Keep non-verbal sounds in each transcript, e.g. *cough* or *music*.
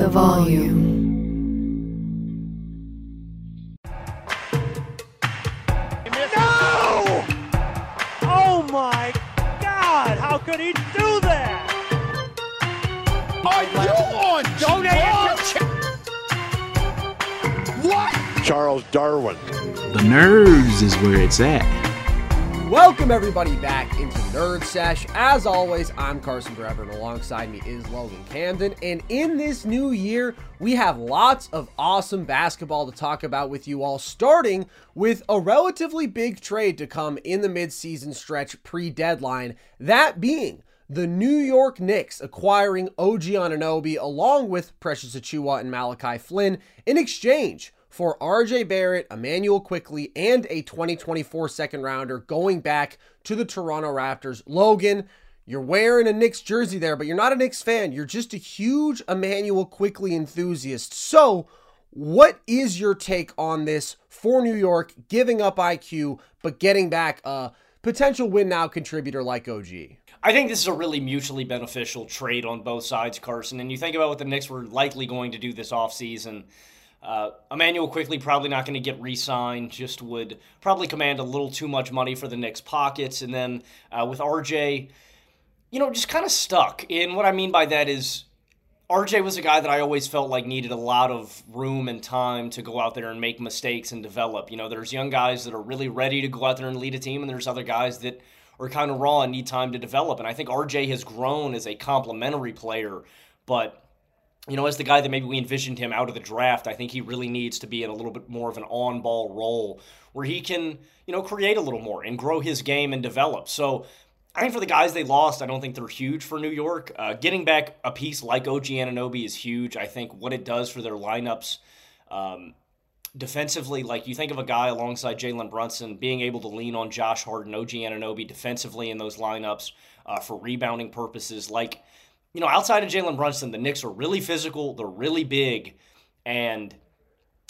The volume. No! Oh my God! How could he do that? Are you on Don't answer. What? Charles Darwin. The nerves is where it's at. Welcome everybody back into Nerd Sesh. As always, I'm Carson Brever, and alongside me is Logan Camden. And in this new year, we have lots of awesome basketball to talk about with you all, starting with a relatively big trade to come in the midseason stretch pre-deadline. That being the New York Knicks acquiring OG Anunoby along with Precious Achiuwa and Malachi Flynn in exchange for RJ Barrett, Immanuel Quickley, and a 2024 second rounder going back to the Toronto Raptors. Logan, you're wearing a Knicks jersey there, but you're not a Knicks fan. You're just a huge Immanuel Quickley enthusiast. So, what is your take on this for New York giving up IQ but getting back a potential win now contributor like OG? I think this is a really mutually beneficial trade on both sides, Carson. And you think about what the Knicks were likely going to do this offseason. Uh, Immanuel Quickley probably not going to get re-signed. Just would probably command a little too much money for the Knicks' pockets. And then uh, with RJ, you know, just kind of stuck. And what I mean by that is RJ was a guy that I always felt like needed a lot of room and time to go out there and make mistakes and develop. You know, there's young guys that are really ready to go out there and lead a team, and there's other guys that are kind of raw and need time to develop. And I think RJ has grown as a complementary player, but you know, as the guy that maybe we envisioned him out of the draft, I think he really needs to be in a little bit more of an on ball role where he can, you know, create a little more and grow his game and develop. So I think for the guys they lost, I don't think they're huge for New York. Uh, getting back a piece like OG Anunoby is huge. I think what it does for their lineups um, defensively, like you think of a guy alongside Jalen Brunson being able to lean on Josh Harden, OG Anunoby defensively in those lineups uh, for rebounding purposes. Like, you know, outside of Jalen Brunson, the Knicks are really physical, they're really big, and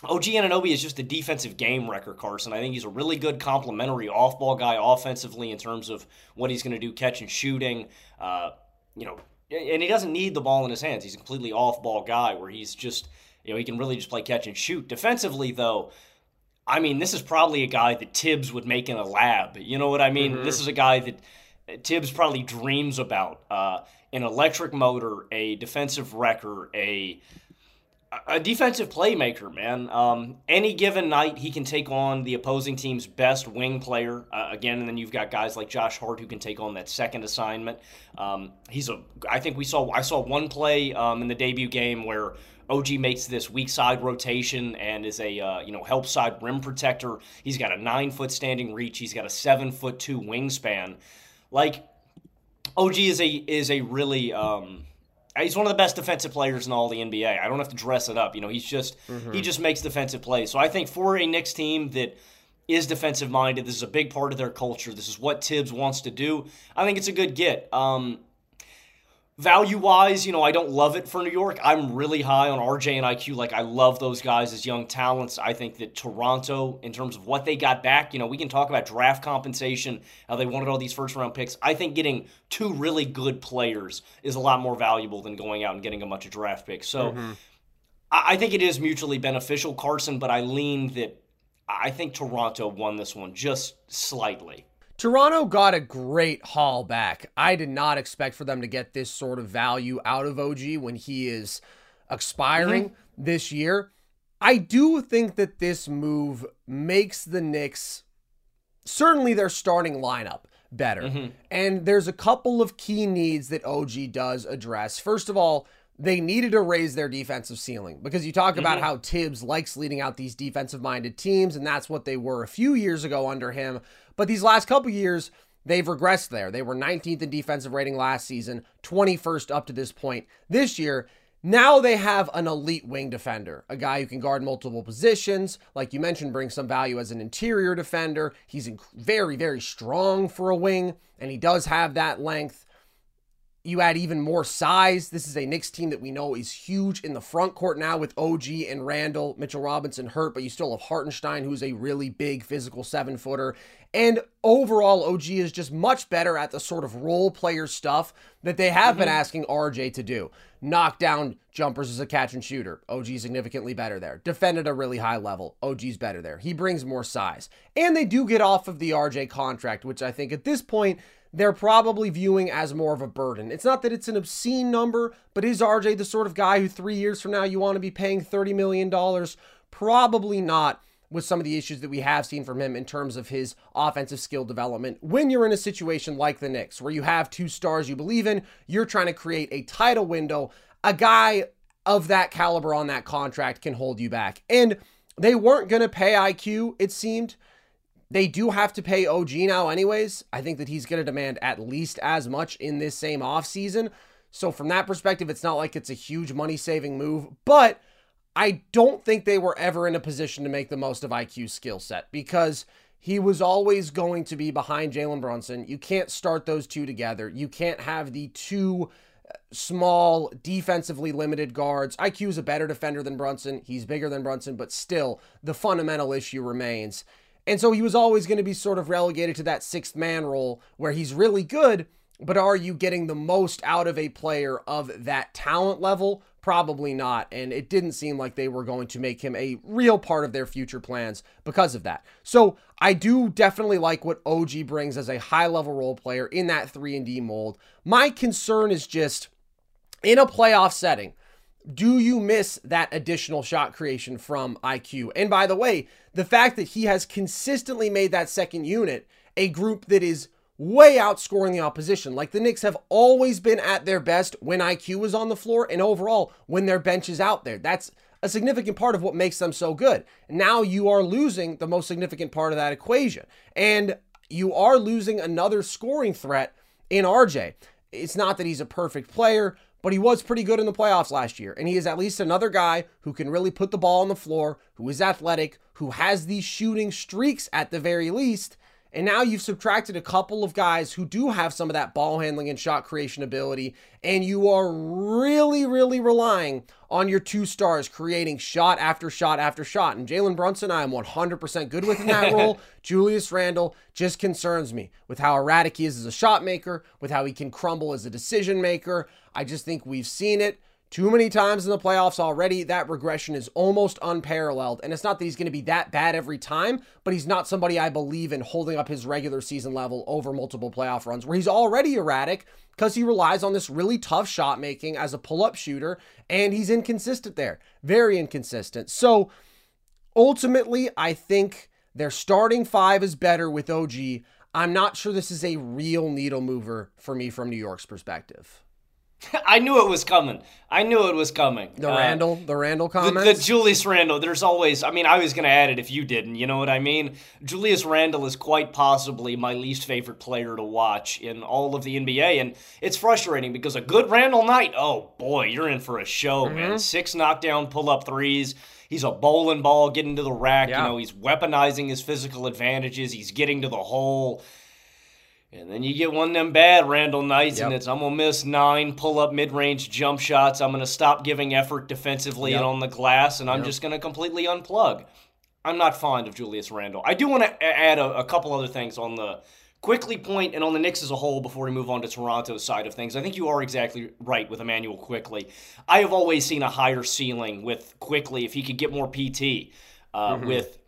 OG Anunoby is just a defensive game wrecker, Carson. I think he's a really good complementary off ball guy offensively in terms of what he's going to do, catch and shooting. Uh, you know, and he doesn't need the ball in his hands. He's a completely off ball guy where he's just, you know, he can really just play catch and shoot. Defensively, though, I mean, this is probably a guy that Thibs would make in a lab. You know what I mean? Mhm. Mm-hmm. This is a guy that Thibs probably dreams about. Uh, an electric motor, a defensive wrecker, a a defensive playmaker, man. Um, any given night, he can take on the opposing team's best wing player. Uh, again, and then you've got guys like Josh Hart who can take on that second assignment. Um, he's a. I think we saw. I saw one play um, in the debut game where OG makes this weak side rotation and is a uh, you know help side rim protector. He's got a nine foot standing reach. He's got a seven foot two wingspan. Like OG is a is a really um, he's one of the best defensive players in all the NBA. I don't have to dress it up. You know, he's just he just makes defensive plays. So I think for a Knicks team that is defensive minded, this is a big part of their culture. This is what Thibs wants to do. I think it's a good get. Um, Value wise, you know, I don't love it for New York. I'm really high on RJ and IQ. Like, I love those guys as young talents. I think that Toronto, in terms of what they got back, you know, we can talk about draft compensation, how they wanted all these first round picks. I think getting two really good players is a lot more valuable than going out and getting a bunch of draft picks. So mm-hmm. I, I think it is mutually beneficial, Carson, but I lean that I think Toronto won this one just slightly. Toronto got a great haul back. I did not expect for them to get this sort of value out of OG when he is expiring mm-hmm. this year. I do think that this move makes the Knicks certainly their starting lineup better. Mm-hmm. And there's a couple of key needs that OG does address. First of all, they needed to raise their defensive ceiling because you talk about mm-hmm. how Thibs likes leading out these defensive minded teams, and that's what they were a few years ago under him. But these last couple years, they've regressed there. They were 19th in defensive rating last season, 21st up to this point. This year, now they have an elite wing defender, a guy who can guard multiple positions. Like you mentioned, brings some value as an interior defender. He's very, very strong for a wing, and he does have that length. You add even more size. This is a Knicks team that we know is huge in the front court now with OG and Randle, Mitchell Robinson hurt, but you still have Hartenstein, who's a really big physical seven footer. And overall, OG is just much better at the sort of role player stuff that they have mm-hmm. been asking RJ to do. Knock down jumpers as a catch and shooter. OG significantly better there. Defend at a really high level. OG's better there. He brings more size. And they do get off of the RJ contract, which I think at this point they're probably viewing as more of a burden. It's not that it's an obscene number, but is RJ the sort of guy who three years from now you want to be paying $30 million? Probably not with some of the issues that we have seen from him in terms of his offensive skill development. When you're in a situation like the Knicks, where you have two stars you believe in, you're trying to create a title window, a guy of that caliber on that contract can hold you back. And they weren't going to pay IQ, it seemed. They do have to pay OG now, anyways. I think that he's going to demand at least as much in this same offseason. So, from that perspective, it's not like it's a huge money saving move, but I don't think they were ever in a position to make the most of IQ's skill set because he was always going to be behind Jalen Brunson. You can't start those two together. You can't have the two uh, small, defensively limited guards. IQ is a better defender than Brunson. He's bigger than Brunson, but still, the fundamental issue remains. And so he was always going to be sort of relegated to that sixth man role where he's really good, but are you getting the most out of a player of that talent level? Probably not. And it didn't seem like they were going to make him a real part of their future plans because of that. So I do definitely like what OG brings as a high level role player in that 3 and D mold. My concern is just in a playoff setting, do you miss that additional shot creation from IQ? And by the way, the fact that he has consistently made that second unit a group that is way outscoring the opposition. Like the Knicks have always been at their best when IQ is on the floor and overall when their bench is out there. That's a significant part of what makes them so good. Now you are losing the most significant part of that equation. And you are losing another scoring threat in RJ. It's not that he's a perfect player, but he was pretty good in the playoffs last year. And he is at least another guy who can really put the ball on the floor, who is athletic, who has these shooting streaks at the very least. And now you've subtracted a couple of guys who do have some of that ball handling and shot creation ability, and you are really, really relying on your two stars creating shot after shot after shot. And Jalen Brunson, I am 100% good with in that *laughs* role. Julius Randle just concerns me with how erratic he is as a shot maker, with how he can crumble as a decision maker. I just think we've seen it too many times in the playoffs already. That regression is almost unparalleled. And it's not that he's going to be that bad every time, but he's not somebody I believe in holding up his regular season level over multiple playoff runs where he's already erratic because he relies on this really tough shot making as a pull up shooter and he's inconsistent there. Very inconsistent. So ultimately, I think their starting five is better with OG. I'm not sure this is a real needle mover for me from New York's perspective. *laughs* I knew it was coming. I knew it was coming. The uh, Randle, the Randle comments. The, the, Julius Randle. There's always. I mean, I was going to add it if you didn't. You know what I mean? Julius Randle is quite possibly my least favorite player to watch in all of the NBA, and it's frustrating because a good Randle night. Oh boy, you're in for a show, mm-hmm. man. Six knockdown pull up threes. He's a bowling ball getting to the rack. Yeah. You know, he's weaponizing his physical advantages. He's getting to the hole And then you get one of them bad Randle nights, Yep. and it's I'm gonna miss nine pull up mid range jump shots. I'm gonna stop giving effort defensively and on the glass, and I'm Yep. just gonna completely unplug. I'm not fond of Julius Randle. I do want to add a, a couple other things on the Quickley point and on the Knicks as a whole before we move on to Toronto's side of things. I think you are exactly right with Immanuel Quickley. I have always seen a higher ceiling with Quickley if he could get more PT uh, with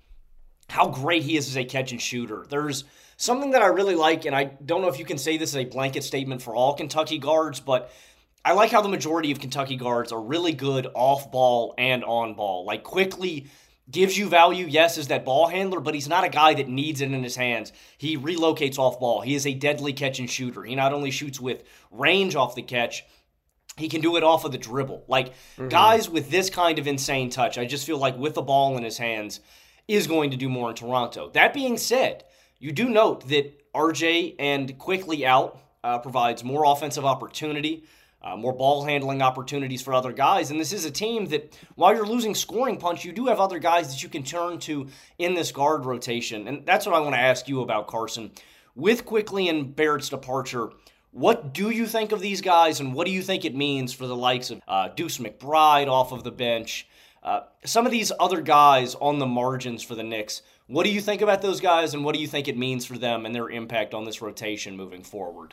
how great he is as a catch and shooter. There's something that I really like, and I don't know if you can say this as a blanket statement for all Kentucky guards, but I like how the majority of Kentucky guards are really good off ball and on ball. Like Quickley gives you value, yes, as that ball handler, but he's not a guy that needs it in his hands. He relocates off ball. He is a deadly catch and shooter. He not only shoots with range off the catch, he can do it off of the dribble. Like mm-hmm. guys with this kind of insane touch, I just feel like with the ball in his hands is going to do more in Toronto. That being said, you do note that RJ and Quickley out uh, provides more offensive opportunity, uh, more ball handling opportunities for other guys. And this is a team that, while you're losing scoring punch, you do have other guys that you can turn to in this guard rotation. And that's what I want to ask you about, Carson. With Quickley and Barrett's departure, what do you think of these guys, and what do you think it means for the likes of uh, Deuce McBride off of the bench? Uh, some of these other guys on the margins for the Knicks. What do you think about those guys, and what do you think it means for them and their impact on this rotation moving forward?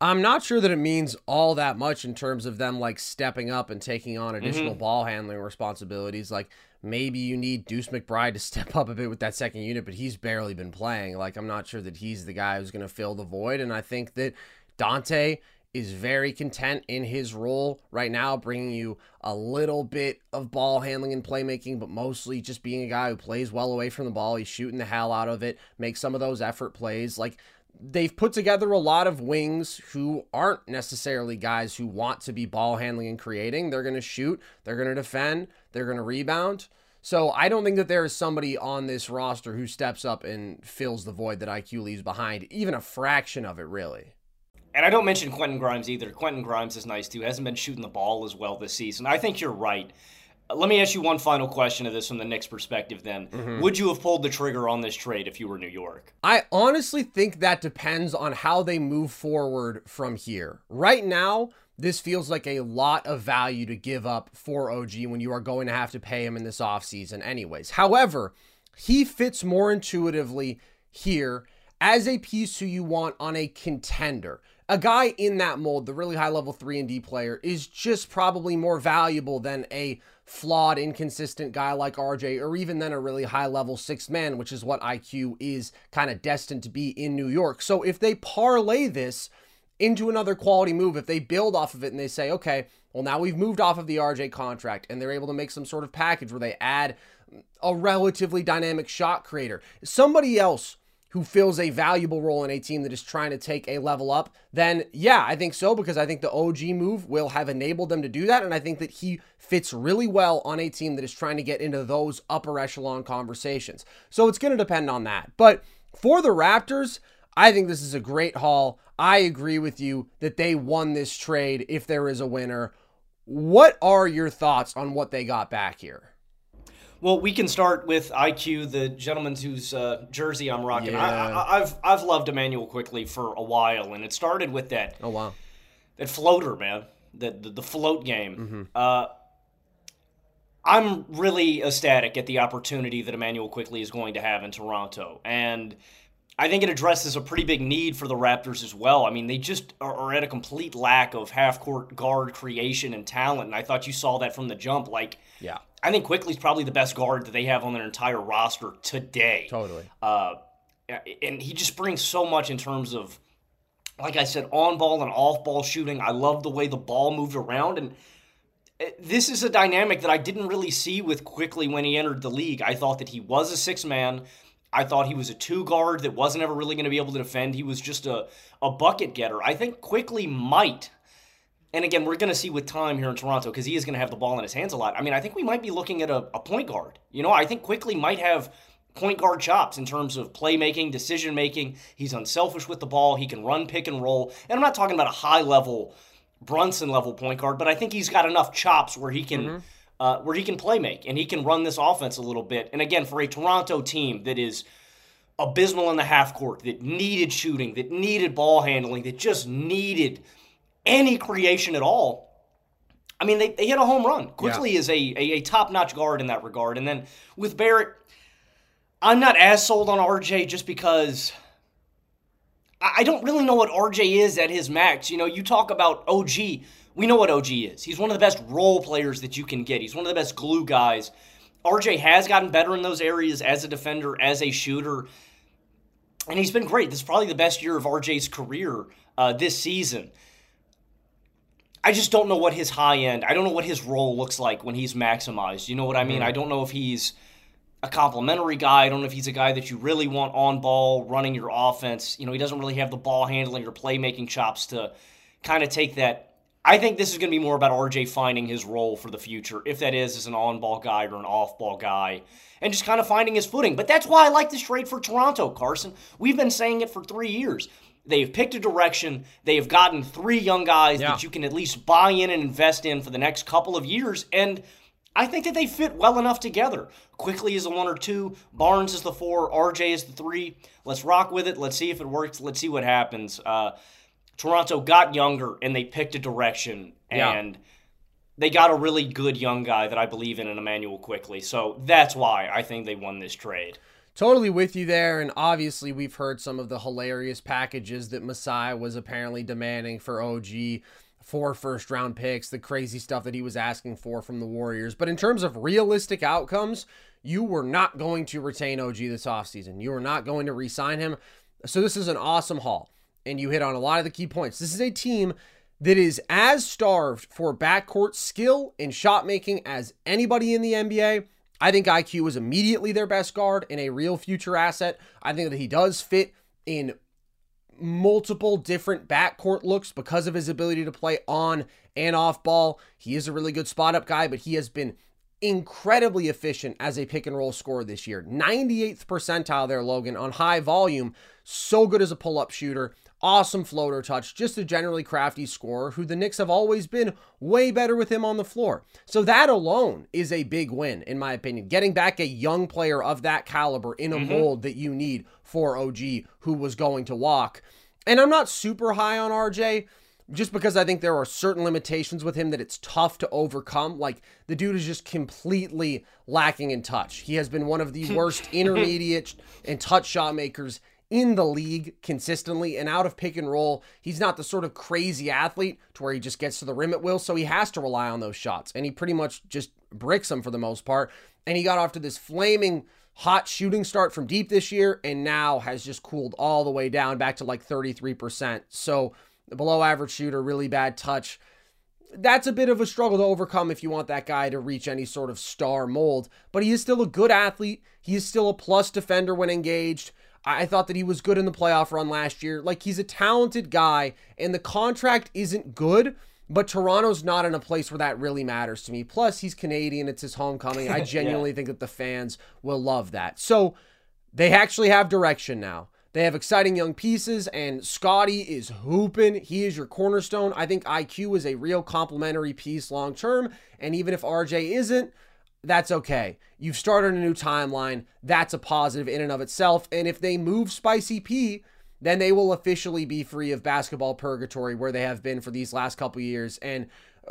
I'm not sure that it means all that much in terms of them like stepping up and taking on mm-hmm. additional ball handling responsibilities. Like maybe you need Deuce McBride to *laughs* step up a bit with that second unit, but he's barely been playing. Like I'm not sure that he's the guy who's going to fill the void. And I think that Donte is very content in his role right now, bringing you a little bit of ball handling and playmaking, but mostly just being a guy who plays well away from the ball. He's shooting the hell out of it, makes some of those effort plays. Like they've put together a lot of wings who aren't necessarily guys who want to be ball handling and creating. They're going to shoot, they're going to defend, they're going to rebound. So I don't think that there is somebody on this roster who steps up and fills the void that IQ leaves behind, even a fraction of it, really. And I don't mention Quentin Grimes either. Quentin Grimes is nice too. Hasn't been shooting the ball as well this season. I think you're right. Uh, Let me ask you one final question of this from the Knicks perspective then. Would you have pulled the trigger on this trade if you were New York? I honestly think that depends on how they move forward from here. Right now, this feels like a lot of value to give up for OG when you are going to have to pay him in this offseason, anyways. However, he fits more intuitively here as a piece who you want on a contender. A guy in that mold, the really high level 3 and D player is just probably more valuable than a flawed inconsistent guy like RJ or even than a really high level 6 man, which is what IQ is kind of destined to be in New York. So if they parlay this into another quality move, if they build off of it and they say, okay, well, now we've moved off of the RJ contract and they're able to make some sort of package where they add a relatively dynamic shot creator, somebody else who fills a valuable role in a team that is trying to take a level up, then yeah, I think so because I think the OG move will have enabled them to do that. And I think that he fits really well on a team that is trying to get into those upper echelon conversations. So it's going to depend on that. But for the Raptors, I think this is a great haul. I agree with you that they won this trade if there is a winner. What are your thoughts on what they got back here? Well, we can start with IQ, the gentleman whose uh, jersey I'm rocking. Yeah. I, I, I've I've loved Immanuel Quickley for a while, and it started with that Oh, wow. that floater, man, the the, the float game. Uh, I'm really ecstatic at the opportunity that Immanuel Quickley is going to have in Toronto, and I think it addresses a pretty big need for the Raptors as well. I mean, they just are, are at a complete lack of half court guard creation and talent, and I thought you saw that from the jump. Like, Yeah, I think Quickley's probably the best guard that they have on their entire roster today. totally. Uh, and he just brings so much in terms of, like I said, on ball and off ball shooting. I love the way the ball moved around. And uh, this is a dynamic that I didn't really see with Quickley when he entered the league. I thought that he was a six man. I thought he was a two guard that wasn't ever really going to be able to defend. He was just a, a bucket getter. I think Quickley might. And again, we're going to see with time here in Toronto because he is going to have the ball in his hands a lot. I mean, I think we might be looking at a, a point guard. You know, I think Quickley might have point guard chops in terms of playmaking, decision making. He's unselfish with the ball. He can run pick and roll. And I'm not talking about a high level Brunson level point guard, but I think he's got enough chops where he can uh, where he can play make and he can run this offense a little bit. And again, for a Toronto team that is abysmal in the half court, that needed shooting, that needed ball handling, that just needed any creation at all. I mean, they, they hit a home run. Quickley yeah. is a, a, a top notch guard in that regard. And then with Barrett, I'm not as sold on RJ just because I don't really know what RJ is at his max. You know, you talk about OG. We know what OG is. He's one of the best role players that you can get. He's one of the best glue guys. RJ has gotten better in those areas as a defender, as a shooter, and he's been great. This is probably the best year of RJ's career uh, this season. I just don't know what his high end, I don't know what his role looks like when he's maximized. You know what I mean? Mm-hmm. I don't know if he's a complimentary guy. I don't know if he's a guy that you really want on ball running your offense. You know, he doesn't really have the ball handling or playmaking chops to kind of take that. I think this is going to be more about RJ finding his role for the future, if that is as an on ball guy or an off ball guy, and just kind of finding his footing. But that's why I like this trade for Toronto, Carson. We've been saying it for three years. They've picked a direction. They have gotten three young guys yeah. that you can at least buy in and invest in for the next couple of years. And I think that they fit well enough together. Quickley is the one or two, Barnes is the four, RJ is the three. Let's rock with it. Let's see if it works. Let's see what happens. Uh, Toronto got younger and they picked a direction and yeah. they got a really good young guy that I believe in in Immanuel Quickley. So that's why I think they won this trade. Totally with you there, and obviously we've heard some of the hilarious packages that Masai was apparently demanding for OG four first round picks, the crazy stuff that he was asking for from the Warriors. But in terms of realistic outcomes, you were not going to retain OG this offseason. You were not going to re sign him. So this is an awesome haul. And you hit on a lot of the key points. This is a team that is as starved for backcourt skill and shot making as anybody in the NBA. I think IQ is immediately their best guard and a real future asset. I think that he does fit in multiple different backcourt looks because of his ability to play on and off ball. He is a really good spot up guy, but he has been incredibly efficient as a pick and roll scorer this year. 98th percentile there, Logan, on high volume. So good as a pull up shooter. Awesome floater touch, just a generally crafty scorer who the Knicks have always been way better with him on the floor. So that alone is a big win, in my opinion. Getting back a young player of that caliber in a mm-hmm. mold that you need for OG who was going to walk. And I'm not super high on RJ just because I think there are certain limitations with him that it's tough to overcome. Like the dude is just completely lacking in touch. He has been one of the *laughs* worst intermediate and touch shot makers in the league consistently and out of pick and roll. He's not the sort of crazy athlete to where he just gets to the rim at will, so he has to rely on those shots. And he pretty much just bricks them for the most part. And he got off to this flaming hot shooting start from deep this year and now has just cooled all the way down back to like 33%. So below average shooter, really bad touch. That's a bit of a struggle to overcome if you want that guy to reach any sort of star mold, but he is still a good athlete. He is still a plus defender when engaged. I thought that he was good in the playoff run last year. Like he's a talented guy, and the contract isn't good, but Toronto's not in a place where that really matters to me. Plus, he's Canadian, it's his homecoming. I *laughs* genuinely yeah. think that the fans will love that. So they actually have direction now. They have exciting young pieces, and Scottie is hooping. He is your cornerstone. I think IQ is a real complementary piece long term. And even if RJ isn't, that's okay. You've started a new timeline. That's a positive in and of itself. And if they move Spicy P, then they will officially be free of basketball purgatory where they have been for these last couple years. And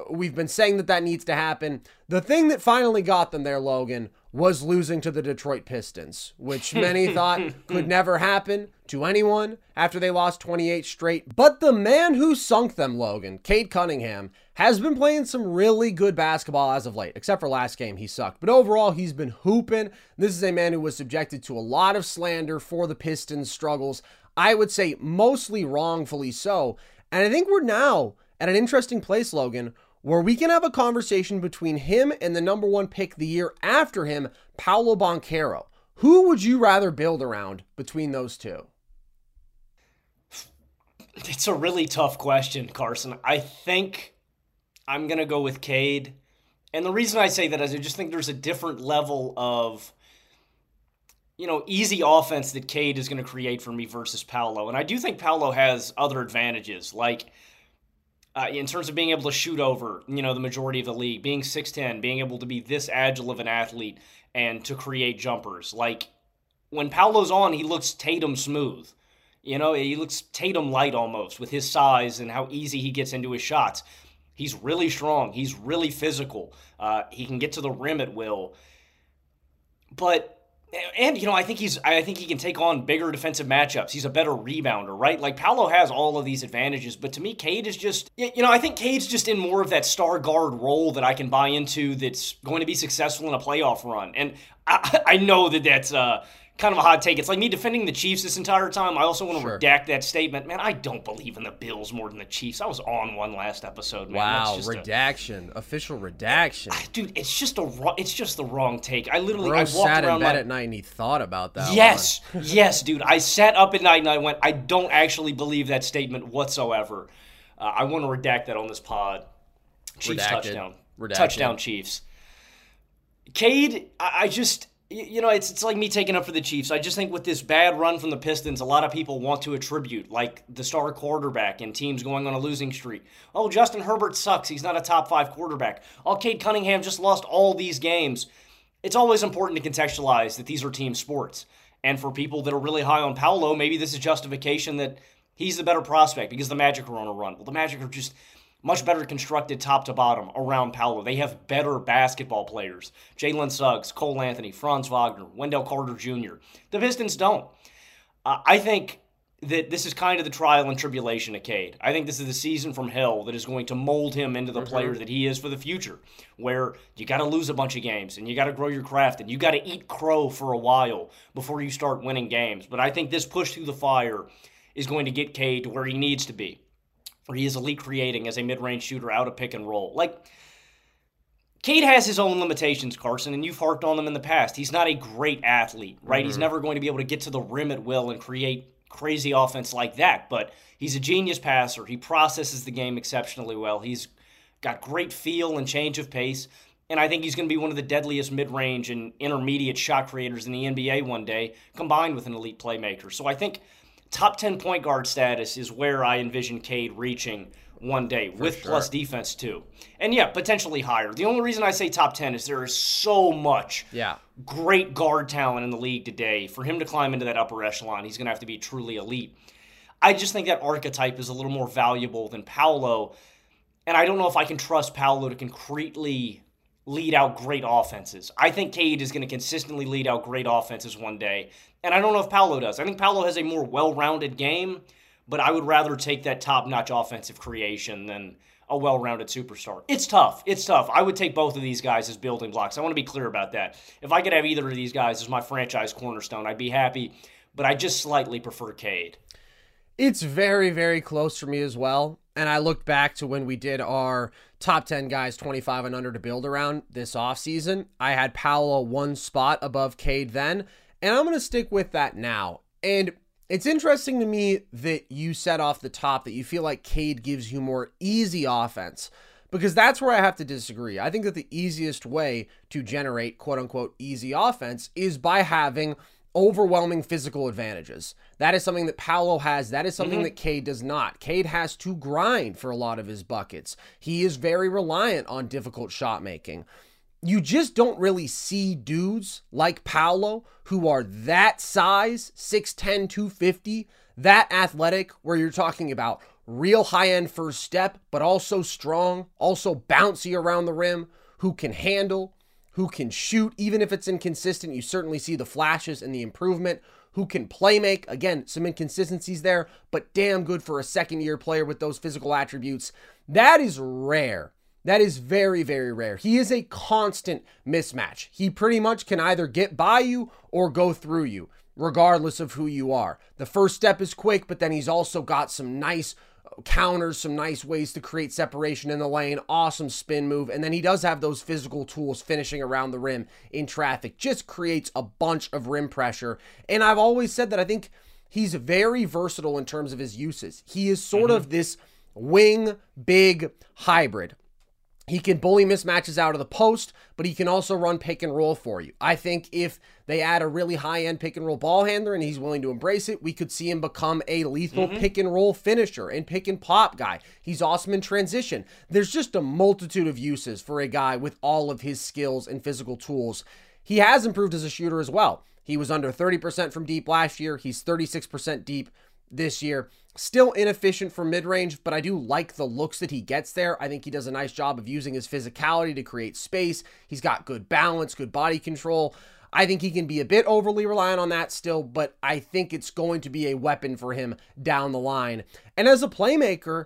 we've been saying that that needs to happen. The thing that finally got them there, Logan, was losing to the Detroit Pistons, which *laughs* many thought could never happen to anyone after they lost 28 straight. But the man who sunk them, Logan, Cade Cunningham, has been playing some really good basketball as of late, except for last game, he sucked. But overall, he's been hooping. This is a man who was subjected to a lot of slander for the Pistons' struggles. I would say mostly wrongfully so. And I think we're now at an interesting place, Logan, where we can have a conversation between him and the number one pick the year after him, Paolo Banchero. Who would you rather build around between those two? It's a really tough question, Carson. I think I'm going to go with Cade. And the reason I say that is I just think there's a different level of you know, easy offense that Cade is going to create for me versus Paolo. And I do think Paolo has other advantages, like uh, in terms of being able to shoot over, you know, the majority of the league, being 6'10, being able to be this agile of an athlete and to create jumpers. Like, when Paolo's on, he looks Tatum smooth. You know, he looks Tatum light almost with his size and how easy he gets into his shots. He's really strong. He's really physical. Uh, he can get to the rim at will. But and you know, I think he's I think he can take on bigger defensive matchups. He's a better rebounder, right? Like Paolo has all of these advantages, but to me, Cade is just you know, I think Cade's just in more of that star guard role that I can buy into that's going to be successful in a playoff run. And I, *laughs* I know that that's uh kind of a hot take. It's like me defending the Chiefs this entire time. I also want to Sure. redact that statement. Man, I don't believe in the Bills more than the Chiefs. I was on one last episode, man. Wow, just a- redaction, official redaction. dude, it's just a it's just the wrong take. I literally Bro I walked sat in bed my at night and he thought about that. Yes, *laughs* yes, dude. I sat up at night and I went, I don't actually believe that statement whatsoever. Uh, I want to redact that on this pod. Chiefs Redacted. touchdown. Redacted. Touchdown, Chiefs. Cade, I, I just, you know, it's, it's like me taking up for the Chiefs. I just think with this bad run from the Pistons, a lot of people want to attribute, like the star quarterback and teams going on a losing streak. Oh, Justin Herbert sucks. He's not a top five quarterback. Oh, Cade Cunningham just lost all these games it's always important to contextualize that these are team sports. And for people that are really high on Paolo, maybe this is justification that he's the better prospect because the Magic are on a run. Well, the Magic are just much better constructed top to bottom around Paolo. They have better basketball players. Jalen Suggs, Cole Anthony, Franz Wagner, Wendell Carter Jr. The Pistons don't. Uh, I think that this is kind of the trial and tribulation of Cade. I think this is the season from hell that is going to mold him into the player that he is for the future, where you got to lose a bunch of games and you got to grow your craft and you got to eat crow for a while before you start winning games. But I think this push through the fire is going to get Cade to where he needs to be, is elite creating as a mid range shooter out of pick and roll. Like, Cade has his own limitations, Carson, and you've harped on them in the past. He's not a great athlete, right? He's mm-hmm. never going to be able to get to the rim at will and create crazy offense like that, but he's a genius passer. He processes the game exceptionally well. He's got great feel and change of pace, and I think he's going to be one of the deadliest mid range and intermediate shot creators in the NBA one day, combined with an elite playmaker. So I think top 10 point guard status is where I envision Cade reaching one day with plus defense too. And yeah, potentially higher. The only reason I say top 10 is there is so much Yeah. great guard talent in the league today. For him to climb into that upper echelon, he's going to have to be truly elite. I just think that archetype is a little more valuable than Paolo. And I don't know if I can trust Paolo to concretely lead out great offenses. I think Cade is going to consistently lead out great offenses one day. And I don't know if Paolo does. I think Paolo has a more well rounded game, but I would rather take that top notch offensive creation than a well rounded superstar. It's tough. It's tough. I would take both of these guys as building blocks. I want to be clear about that. If I could have either of these guys as my franchise cornerstone, I'd be happy, but I just slightly prefer Cade. It's very, very close for me as well. And I looked back to when we did our top 10 guys 25 and under to build around this offseason. I had Paolo one spot above Cade then, and I'm going to stick with that now. And it's interesting to me that you said off the top that you feel like Cade gives you more easy offense because that's where I have to disagree. I think that the easiest way to generate quote unquote easy offense is by having overwhelming physical advantages. That is something that Paolo has. That is something mm-hmm. that Cade does not. Cade has to grind for a lot of his buckets. He is very reliant on difficult shot making. You just don't really see dudes like Paolo who are that size, 6'10, 250, that athletic, where you're talking about real high end first step, but also strong, also bouncy around the rim, who can handle, who can shoot, even if it's inconsistent. You certainly see the flashes and the improvement. Who can play make? Again, some inconsistencies there, but damn good for a second year player with those physical attributes. That is rare. That is very, very rare. He is a constant mismatch. He pretty much can either get by you or go through you, regardless of who you are. The first step is quick, but then he's also got some nice counters, some nice ways to create separation in the lane, awesome spin move, and then he does have those physical tools finishing around the rim in traffic. Just creates a bunch of rim pressure. And I've always said that I think he's very versatile in terms of his uses. He is sort mm-hmm. of this wing big hybrid. He can bully mismatches out of the post, but he can also run pick and roll for you. I think if they add a really high end pick and roll ball handler and he's willing to embrace it, we could see him become a lethal mm-hmm. pick and roll finisher and pick and pop guy. He's awesome in transition. There's just a multitude of uses for a guy with all of his skills and physical tools. He has improved as a shooter as well. He was under 30% from deep last year. He's 36% deep this year. Still inefficient for mid range, but I do like the looks that he gets there. I think he does a nice job of using his physicality to create space. He's got good balance, good body control. I think he can be a bit overly reliant on that still, but I think it's going to be a weapon for him down the line. And as a playmaker,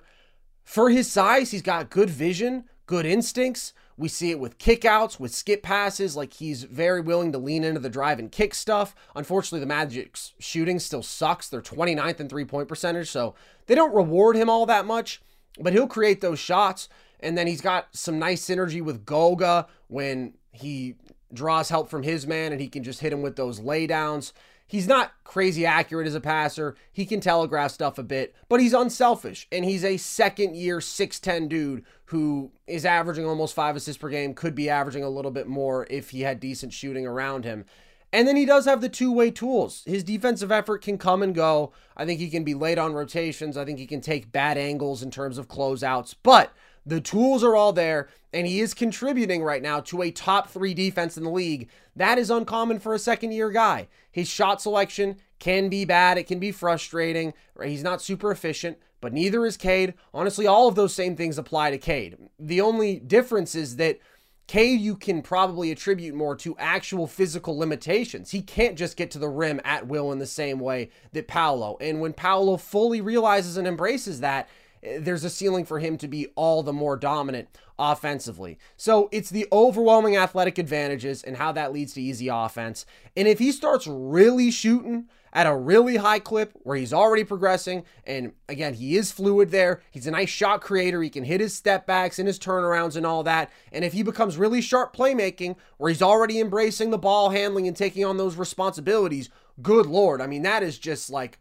for his size, he's got good vision, good instincts. We see it with kickouts, with skip passes. Like he's very willing to lean into the drive and kick stuff. Unfortunately, the Magic's shooting still sucks. They're 29th in three point percentage, so they don't reward him all that much, but he'll create those shots. And then he's got some nice synergy with Goga when he draws help from his man and he can just hit him with those laydowns. He's not crazy accurate as a passer. He can telegraph stuff a bit, but he's unselfish. And he's a second year 6'10 dude who is averaging almost five assists per game, could be averaging a little bit more if he had decent shooting around him. And then he does have the two way tools. His defensive effort can come and go. I think he can be late on rotations. I think he can take bad angles in terms of closeouts. But the tools are all there, and he is contributing right now to a top three defense in the league. That is uncommon for a second year guy. His shot selection can be bad, it can be frustrating. He's not super efficient, but neither is Cade. Honestly, all of those same things apply to Cade. The only difference is that. Cade, you can probably attribute more to actual physical limitations. He can't just get to the rim at will in the same way that Paolo. And when Paolo fully realizes and embraces that, there's a ceiling for him to be all the more dominant offensively. So it's the overwhelming athletic advantages and how that leads to easy offense. And if he starts really shooting at a really high clip where he's already progressing, and again, he is fluid there, he's a nice shot creator, he can hit his step backs and his turnarounds and all that. And if he becomes really sharp playmaking where he's already embracing the ball handling and taking on those responsibilities, good lord. I mean, that is just like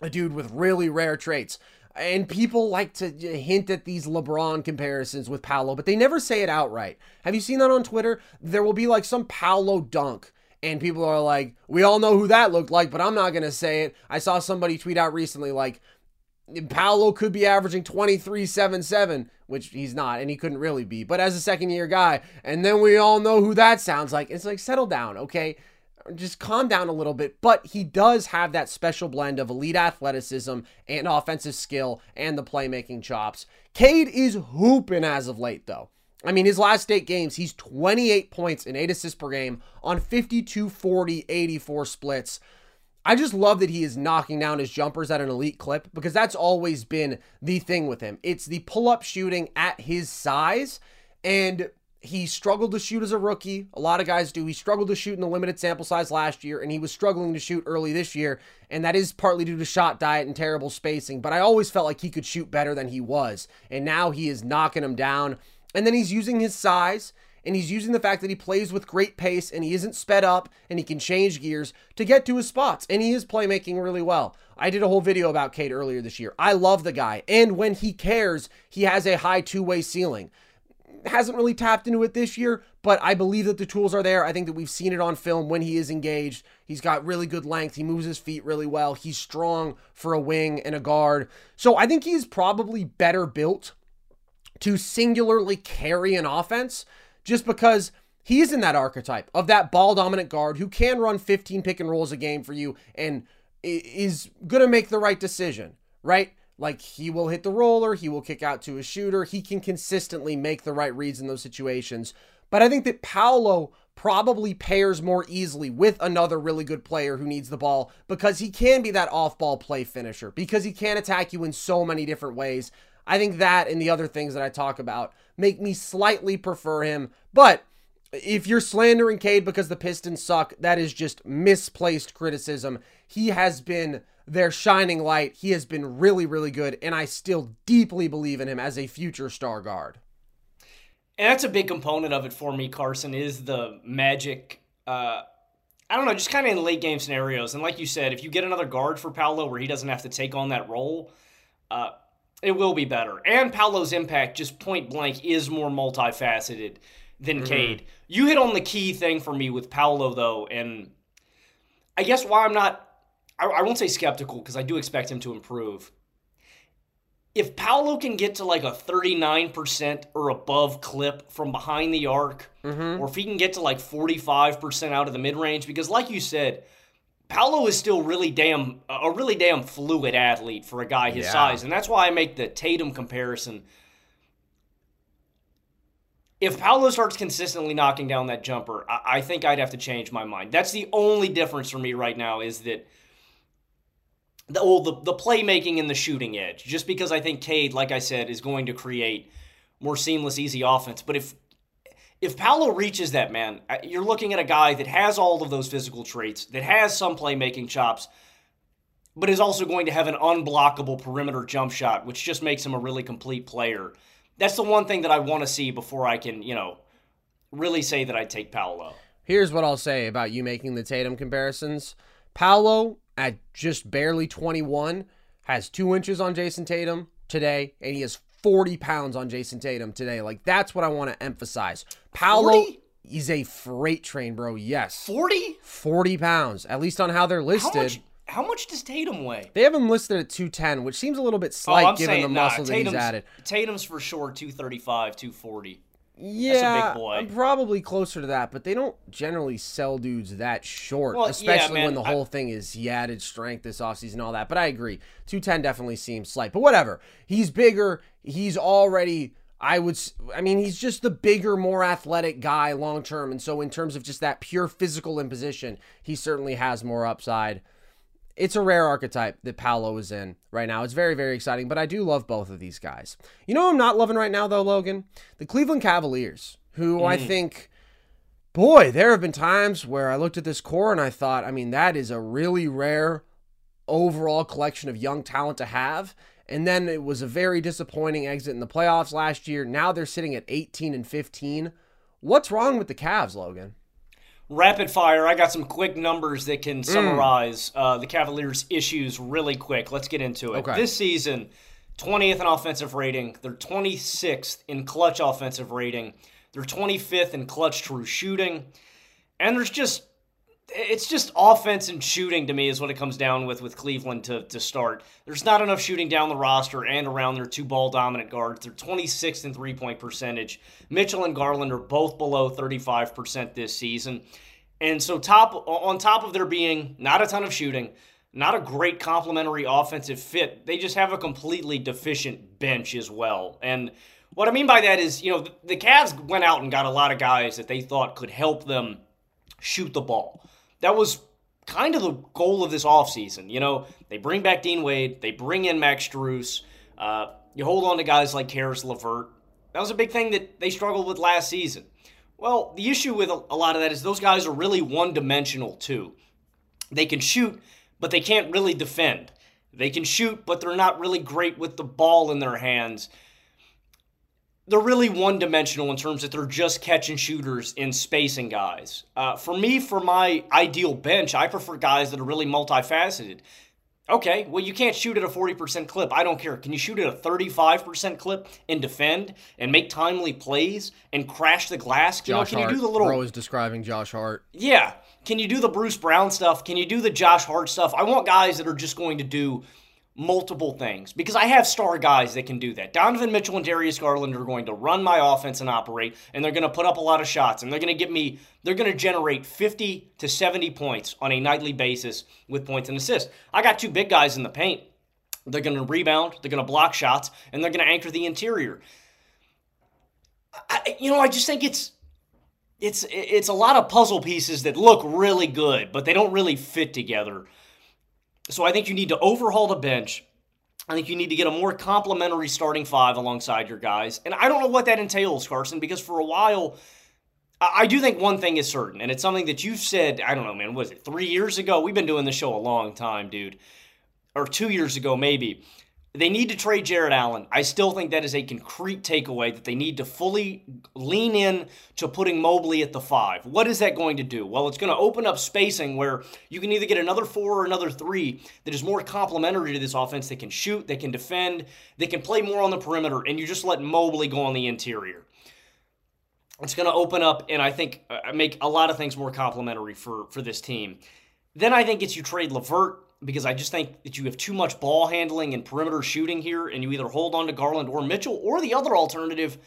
a dude with really rare traits. And people like to hint at these LeBron comparisons with Paolo, but they never say it outright. Have you seen that on Twitter? There will be like some Paolo dunk, and people are like, we all know who that looked like, but I'm not going to say it. I saw somebody tweet out recently, like, Paolo could be averaging 23 7 7, which he's not, and he couldn't really be, but as a second year guy. And then we all know who that sounds like. It's like, settle down, okay? Just calm down a little bit, but he does have that special blend of elite athleticism and offensive skill and the playmaking chops. Cade is hooping as of late, though. I mean, his last eight games, he's 28 points and eight assists per game on 52, 40, 84 splits. I just love that he is knocking down his jumpers at an elite clip because that's always been the thing with him. It's the pull up shooting at his size. And he struggled to shoot as a rookie. A lot of guys do. He struggled to shoot in the limited sample size last year, and he was struggling to shoot early this year. And that is partly due to shot diet and terrible spacing. But I always felt like he could shoot better than he was. And now he is knocking him down. And then he's using his size and he's using the fact that he plays with great pace and he isn't sped up and he can change gears to get to his spots. And he is playmaking really well. I did a whole video about Cade earlier this year. I love the guy. And when he cares, he has a high two way ceiling hasn't really tapped into it this year, but I believe that the tools are there. I think that we've seen it on film when he is engaged. He's got really good length. He moves his feet really well. He's strong for a wing and a guard. So I think he's probably better built to singularly carry an offense just because he's in that archetype of that ball dominant guard who can run 15 pick and rolls a game for you and is going to make the right decision, right? Like he will hit the roller, he will kick out to a shooter. He can consistently make the right reads in those situations. But I think that Paolo probably pairs more easily with another really good player who needs the ball because he can be that off ball play finisher, because he can attack you in so many different ways. I think that and the other things that I talk about make me slightly prefer him. But if you're slandering Cade because the Pistons suck, that is just misplaced criticism. He has been their shining light. He has been really, really good, and I still deeply believe in him as a future star guard. And that's a big component of it for me, Carson, is the magic. Uh, I don't know, just kind of in late game scenarios. And like you said, if you get another guard for Paolo where he doesn't have to take on that role, uh, it will be better. And Paolo's impact, just point blank, is more multifaceted than mm-hmm. Cade. You hit on the key thing for me with Paolo, though, and I guess why I'm not I, I won't say skeptical because I do expect him to improve. if Paolo can get to like a 39% or above clip from behind the arc, Mm-hmm. or if he can get to like 45% out of the mid range, because like you said, Paolo is still really damn a really damn fluid athlete for a guy his Yeah. size, and that's why I make the Tatum comparison. If Paolo starts consistently knocking down that jumper, I, I think I'd have to change my mind. That's the only difference for me right now is that the well, the, the playmaking and the shooting edge. Just because I think Cade, like I said, is going to create more seamless, easy offense. But if if Paolo reaches that man, you're looking at a guy that has all of those physical traits, that has some playmaking chops, but is also going to have an unblockable perimeter jump shot, which just makes him a really complete player. That's the one thing that I want to see before I can, you know, really say that I take Paolo. Here's what I'll say about you making the Tatum comparisons. Paolo, at just barely 21, has two inches on Jayson Tatum today, and he has 40 pounds on Jayson Tatum today. Like, that's what I want to emphasize. Paolo 40? is a freight train, bro. Yes. 40? 40 pounds, at least on how they're How listed. much how much does Tatum weigh? They have him listed at 210, which seems a little bit oh, slight oh, given saying the nah, muscle that he's added. Tatum's for sure 235, 240. Yeah. I'm probably closer to that, but they don't generally sell dudes that short, Well, yeah, especially man, when the I- whole thing is he added strength this offseason and all that. But I agree. 210 definitely seems slight, but whatever. He's bigger. He's already, I would, I mean, he's just the bigger, more athletic guy long term. And so, in terms of just that pure physical imposition, he certainly has more upside. It's a rare archetype that Paolo is in right now. It's very, very exciting, but I do love both of these guys. You know I'm not loving right now, though, Logan? The Cleveland Cavaliers, who I mm. think, boy, there have been times where I looked at this core and I thought, I mean, that is a really rare overall collection of young talent to have. And then it was a very disappointing exit in the playoffs last year. Now they're sitting at 18 and 15. What's wrong with the Cavs, Logan? Rapid fire. I got some quick numbers that can summarize uh, the Cavaliers' issues really quick. Let's get into it. Okay. This season, 20th in offensive rating. They're 26th in clutch offensive rating. They're 25th in clutch true shooting. And there's just it's just offense and shooting to me is what it comes down with with Cleveland to, to start. There's not enough shooting down the roster and around their two ball dominant guards. They're 26th in three point percentage. Mitchell and Garland are both below 35% this season. And so top on top of there being not a ton of shooting, not a great complementary offensive fit, they just have a completely deficient bench as well. And what I mean by that is, you know, the, the Cavs went out and got a lot of guys that they thought could help them shoot the ball. That was kind of the goal of this offseason. You know, they bring back Dean Wade, they bring in Max Strus, uh, you hold on to guys like Caris LeVert. That was a big thing that they struggled with last season. Well, the issue with a, a lot of that is those guys are really one dimensional too. They can shoot, but they can't really defend. They can shoot, but they're not really great with the ball in their hands they're really one dimensional in terms that they're just catching shooters and spacing guys. Uh, for me, for my ideal bench, I prefer guys that are really multifaceted. Okay, well, you can't shoot at a 40% clip. I don't care. Can you shoot at a 35% clip and defend and make timely plays and crash the glass? You know, can Hart. you do the little Bro is describing Josh Hart. yeah. Can you do the Bruce Brown stuff? Can you do the Josh Hart stuff? I want guys that are just going to do multiple things because I have star guys that can do that. Donovan Mitchell and Darius Garland are going to run my offense and operate, and they're going to put up a lot of shots, and they're going to get me, they're going to generate 50 to 70 points on a nightly basis with points and assists. I got two big guys in the paint. They're going to rebound, they're going to block shots, and they're going to anchor the interior. I, you know, I just think it's it's it's a lot of puzzle pieces that look really good, but they don't really fit together. So I think you need to overhaul the bench. I think you need to get a more complementary starting five alongside your guys. And I don't know what that entails, Carson, because for a while, I do think one thing is certain, and it's something that you've said, I don't know, man, was it three years ago? We've been doing this show a long time, dude. Or two years ago, maybe. They need to trade Jarrett Allen. I still think that is a concrete takeaway that they need to fully lean in to putting Mobley at the five. What is that going to do? Well, it's going to open up spacing where you can either get another four or another three that is more complementary to this offense. They can shoot, they can defend, they can play more on the perimeter, and you just let Mobley go on the interior. It's going to open up and I think uh, make a lot of things more complementary for for this team. Then I think it's you trade Levert because I just think that you have too much ball handling and perimeter shooting here, and you either hold on to Garland or Mitchell, or the other alternative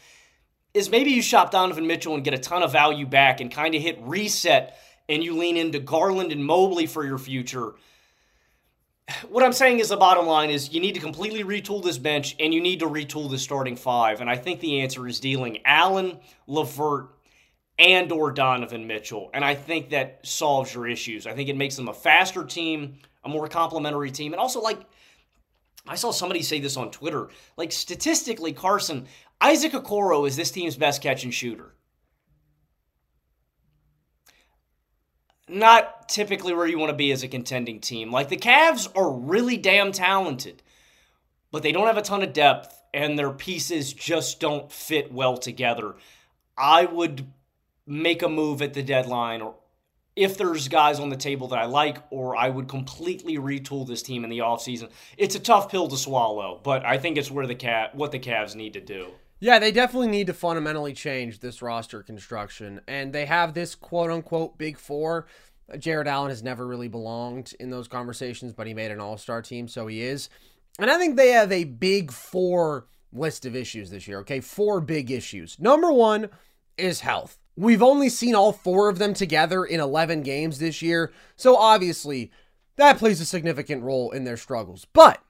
is maybe you shop Donovan Mitchell and get a ton of value back and kind of hit reset and you lean into Garland and Mobley for your future. What I'm saying is the bottom line is you need to completely retool this bench and you need to retool the starting five. And I think the answer is dealing Allen, LeVert, and or Donovan Mitchell. And I think that solves your issues. I think it makes them a faster team, a more complementary team, and also like I saw somebody say this on Twitter. Like statistically, Carson, Isaac Okoro is this team's best catch and shooter. Not typically where you want to be as a contending team. Like the Cavs are really damn talented, but they don't have a ton of depth and their pieces just don't fit well together. I would make a move at the deadline or if there's guys on the table that I like, or I would completely retool this team in the offseason. It's a tough pill to swallow, but I think it's where the cat what the Cavs need to do. Yeah, they definitely need to fundamentally change this roster construction. And they have this quote unquote big four. Jarrett Allen has never really belonged in those conversations, but he made an all star team, so he is. And I think they have a big four list of issues this year, okay? Four big issues. Number one is health. We've only seen all four of them together in 11 games this year, so obviously that plays a significant role in their struggles. But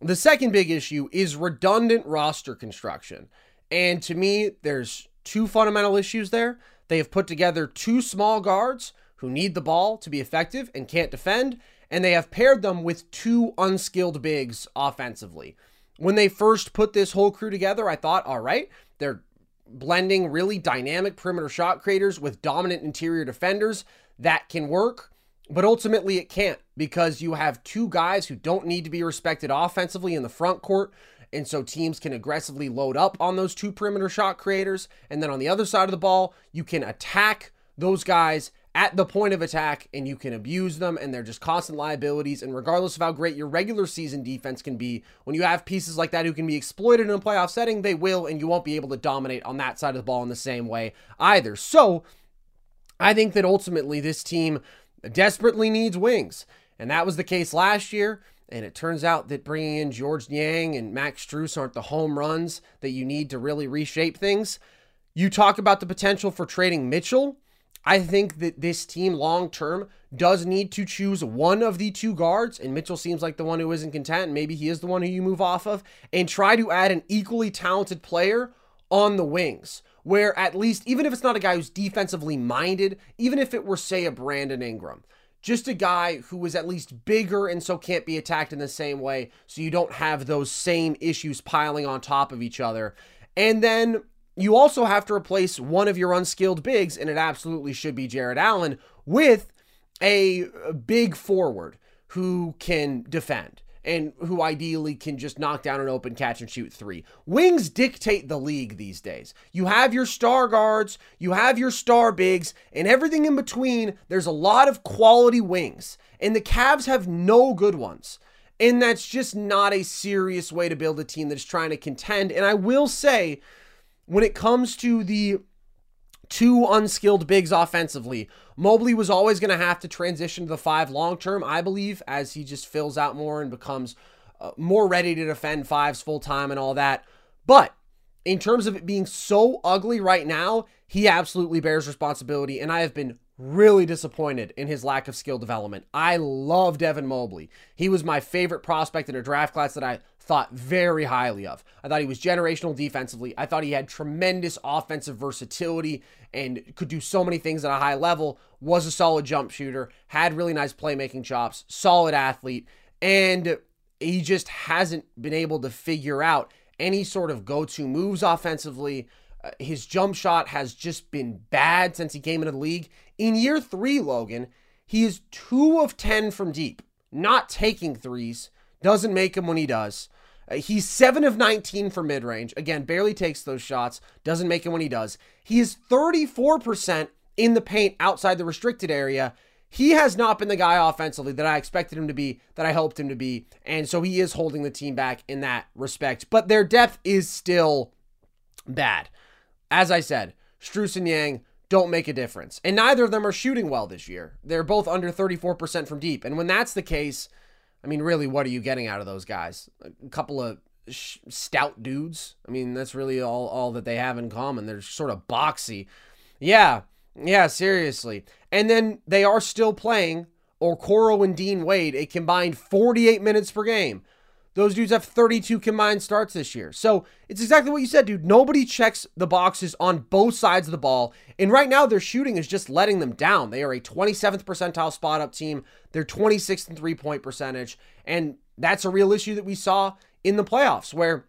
the second big issue is redundant roster construction. And to me, there's two fundamental issues there. They have put together two small guards who need the ball to be effective and can't defend, and they have paired them with two unskilled bigs offensively. When they first put this whole crew together, I thought, all right, they're blending really dynamic perimeter shot creators with dominant interior defenders. That can work, but ultimately it can't because you have two guys who don't need to be respected offensively in the front court. And so teams can aggressively load up on those two perimeter shot creators. And then on the other side of the ball, you can attack those guys at the point of attack and you can abuse them and they're just constant liabilities and regardless of how great your regular season defense can be when you have pieces like that who can be exploited in a playoff setting they will and you won't be able to dominate on that side of the ball in the same way either so i think that ultimately this team desperately needs wings and that was the case last year and it turns out that bringing in Georges Niang and Max Strus aren't the home runs that you need to really reshape things. You talk about the potential for trading Mitchell. I think that this team long term does need to choose one of the two guards, and Mitchell seems like the one who isn't content. Maybe he is the one who you move off of, and try to add an equally talented player on the wings, where at least, even if it's not a guy who's defensively minded, even if it were, say, a Brandon Ingram, just a guy who is at least bigger and so can't be attacked in the same way, so you don't have those same issues piling on top of each other. And then you also have to replace one of your unskilled bigs, and it absolutely should be Jarrett Allen, with a big forward who can defend and who ideally can just knock down an open catch and shoot three. Wings dictate the league these days. You have your star guards, you have your star bigs, and everything in between, there's a lot of quality wings. And the Cavs have no good ones. And that's just not a serious way to build a team that's trying to contend. And I will say, when it comes to the two unskilled bigs offensively, Mobley was always going to have to transition to the five long term, I believe, as he just fills out more and becomes uh, more ready to defend fives full time and all that. But in terms of it being so ugly right now, he absolutely bears responsibility. And I have been really disappointed in his lack of skill development. I love Evan Mobley. He was my favorite prospect in a draft class that I thought very highly of. I thought he was generational defensively. I thought he had tremendous offensive versatility and could do so many things at a high level. Was a solid jump shooter, had really nice playmaking chops, solid athlete, and he just hasn't been able to figure out any sort of go-to moves offensively. Uh, his jump shot has just been bad since he came into the league. In year 3, Logan, he is 2 of 10 from deep, not taking threes doesn't make him when he does. Uh, he's 7 of 19 for mid range. Again, barely takes those shots. Doesn't make him when he does. He is 34% in the paint outside the restricted area. He has not been the guy offensively that I expected him to be, that I hoped him to be. And so he is holding the team back in that respect. But their depth is still bad. As I said, Strus and Niang don't make a difference. And neither of them are shooting well this year. They're both under 34% from deep. And when that's the case, I mean, really, what are you getting out of those guys? A couple of sh- stout dudes. I mean, that's really all all that they have in common. They're sort of boxy. Yeah, yeah, seriously. And then they are still playing Okoro and Dean Wade a combined 48 minutes per game. Those dudes have 32 combined starts this year. So it's exactly what you said, dude. Nobody checks the boxes on both sides of the ball. And right now, their shooting is just letting them down. They are a 27th percentile spot up team. They're 26th in three point percentage. And that's a real issue that we saw in the playoffs where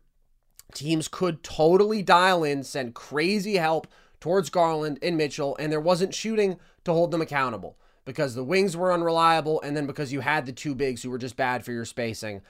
teams could totally dial in, send crazy help towards Garland and Mitchell, and there wasn't shooting to hold them accountable because the wings were unreliable and then because you had the two bigs who were just bad for your spacing.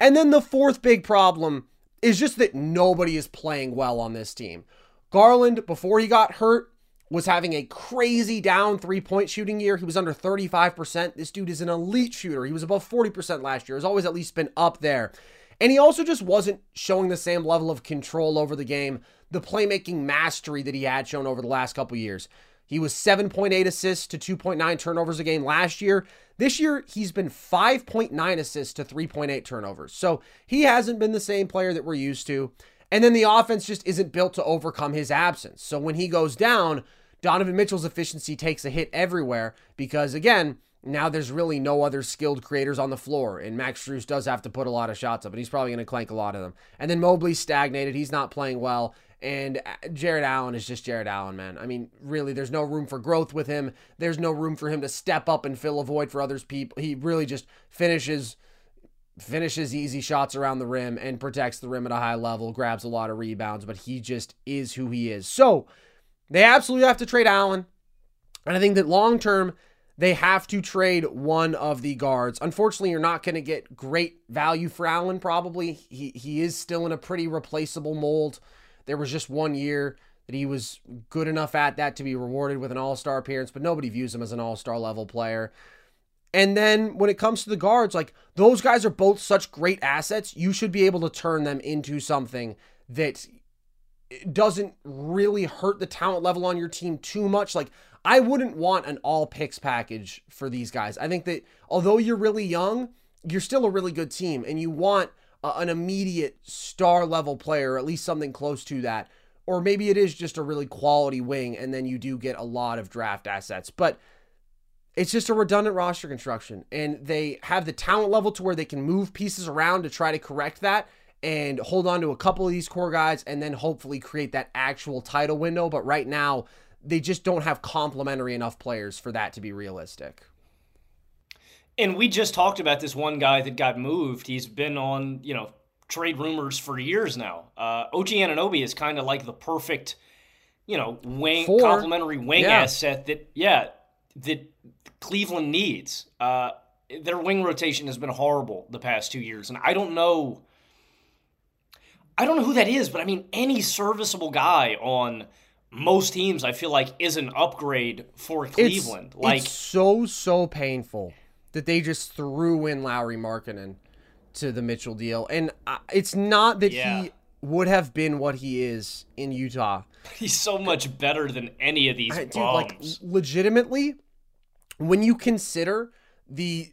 And then the fourth big problem is just that nobody is playing well on this team. Garland, before he got hurt, was having a crazy down three point shooting year. He was under 35%. This dude is an elite shooter. He was above 40% last year. Has always at least been up there. And he also just wasn't showing the same level of control over the game, the playmaking mastery that he had shown over the last couple years. He was 7.8 assists to 2.9 turnovers a game last year. This year, he's been 5.9 assists to 3.8 turnovers. So he hasn't been the same player that we're used to. And then the offense just isn't built to overcome his absence. So when he goes down, Donovan Mitchell's efficiency takes a hit everywhere because, again, now there's really no other skilled creators on the floor. And Max Strus does have to put a lot of shots up, and he's probably going to clank a lot of them. And then Mobley's stagnated. He's not playing well. And uh, Jarrett Allen is just Jarrett Allen, man. I mean, really, there's no room for growth with him. There's no room for him to step up and fill a void for others people. He really just finishes finishes easy shots around the rim and protects the rim at a high level, grabs a lot of rebounds, but he just is who he is. So they absolutely have to trade Allen. And I think that long term, they have to trade one of the guards. Unfortunately, you're not going to get great value for Allen, probably. He, he is still in a pretty replaceable mold. There was just one year that he was good enough at that to be rewarded with an all star appearance, but nobody views him as an all star level player. And then when it comes to the guards, like those guys are both such great assets. You should be able to turn them into something that doesn't really hurt the talent level on your team too much. Like, I wouldn't want an all picks package for these guys. I think that although you're really young, you're still a really good team and you want an immediate star level player, at least something close to that. Or maybe it is just a really quality wing, and then you do get a lot of draft assets. But it's just a redundant roster construction, and they have the talent level to where they can move pieces around to try to correct that and hold on to a couple of these core guys, and then hopefully create that actual title window. But right now, they just don't have complementary enough players for that to be realistic. And we just talked about this one guy that got moved. He's been on, you know, trade rumors for years now. Uh, OG Anunoby is kind of like the perfect, you know, wing Four. complementary wing yeah. asset that, yeah, that Cleveland needs. Uh, their wing rotation has been horrible the past two years, and I don't know. I don't know who that is, but I mean, any serviceable guy on most teams, I feel like, is an upgrade for Cleveland. It's, like it's so so painful that they just threw in Lauri Markkanen to the Mitchell deal. And uh, it's not that yeah. he would have been what he is in Utah. *laughs* He's so much better than any of these I, dude, like legitimately when you consider the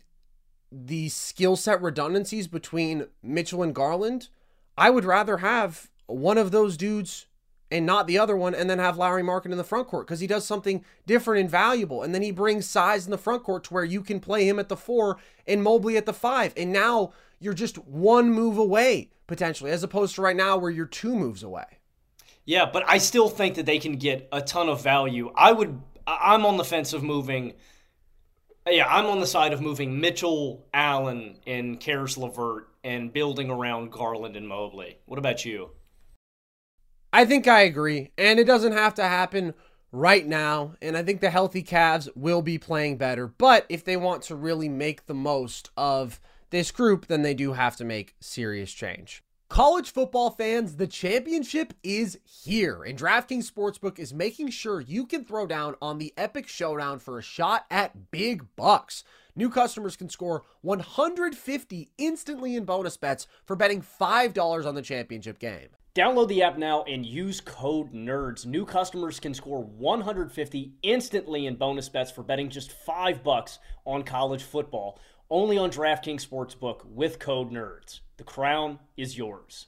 the skill set redundancies between Mitchell and Garland, I would rather have one of those dudes and not the other one, and then have Lauri Markkanen in the front court because he does something different and valuable. And then he brings size in the front court to where you can play him at the four and Mobley at the five. And now you're just one move away potentially, as opposed to right now where you're two moves away. Yeah, but I still think that they can get a ton of value. I would. I'm on the fence of moving. Yeah, I'm on the side of moving Mitchell, Allen, and Caris LeVert and building around Garland and Mobley. What about you? I think I agree. And it doesn't have to happen right now. And I think the healthy Cavs will be playing better. But if they want to really make the most of this group, then they do have to make serious change. College football fans, the championship is here, and DraftKings Sportsbook is making sure you can throw down on the epic showdown for a shot at big bucks. New customers can score 150 instantly in bonus bets for betting $5 on the championship game. Download the app now and use code NERDS. New customers can score 150 instantly in bonus bets for betting just 5 bucks on college football. only on DraftKings Sportsbook with code NERDS. The crown is yours.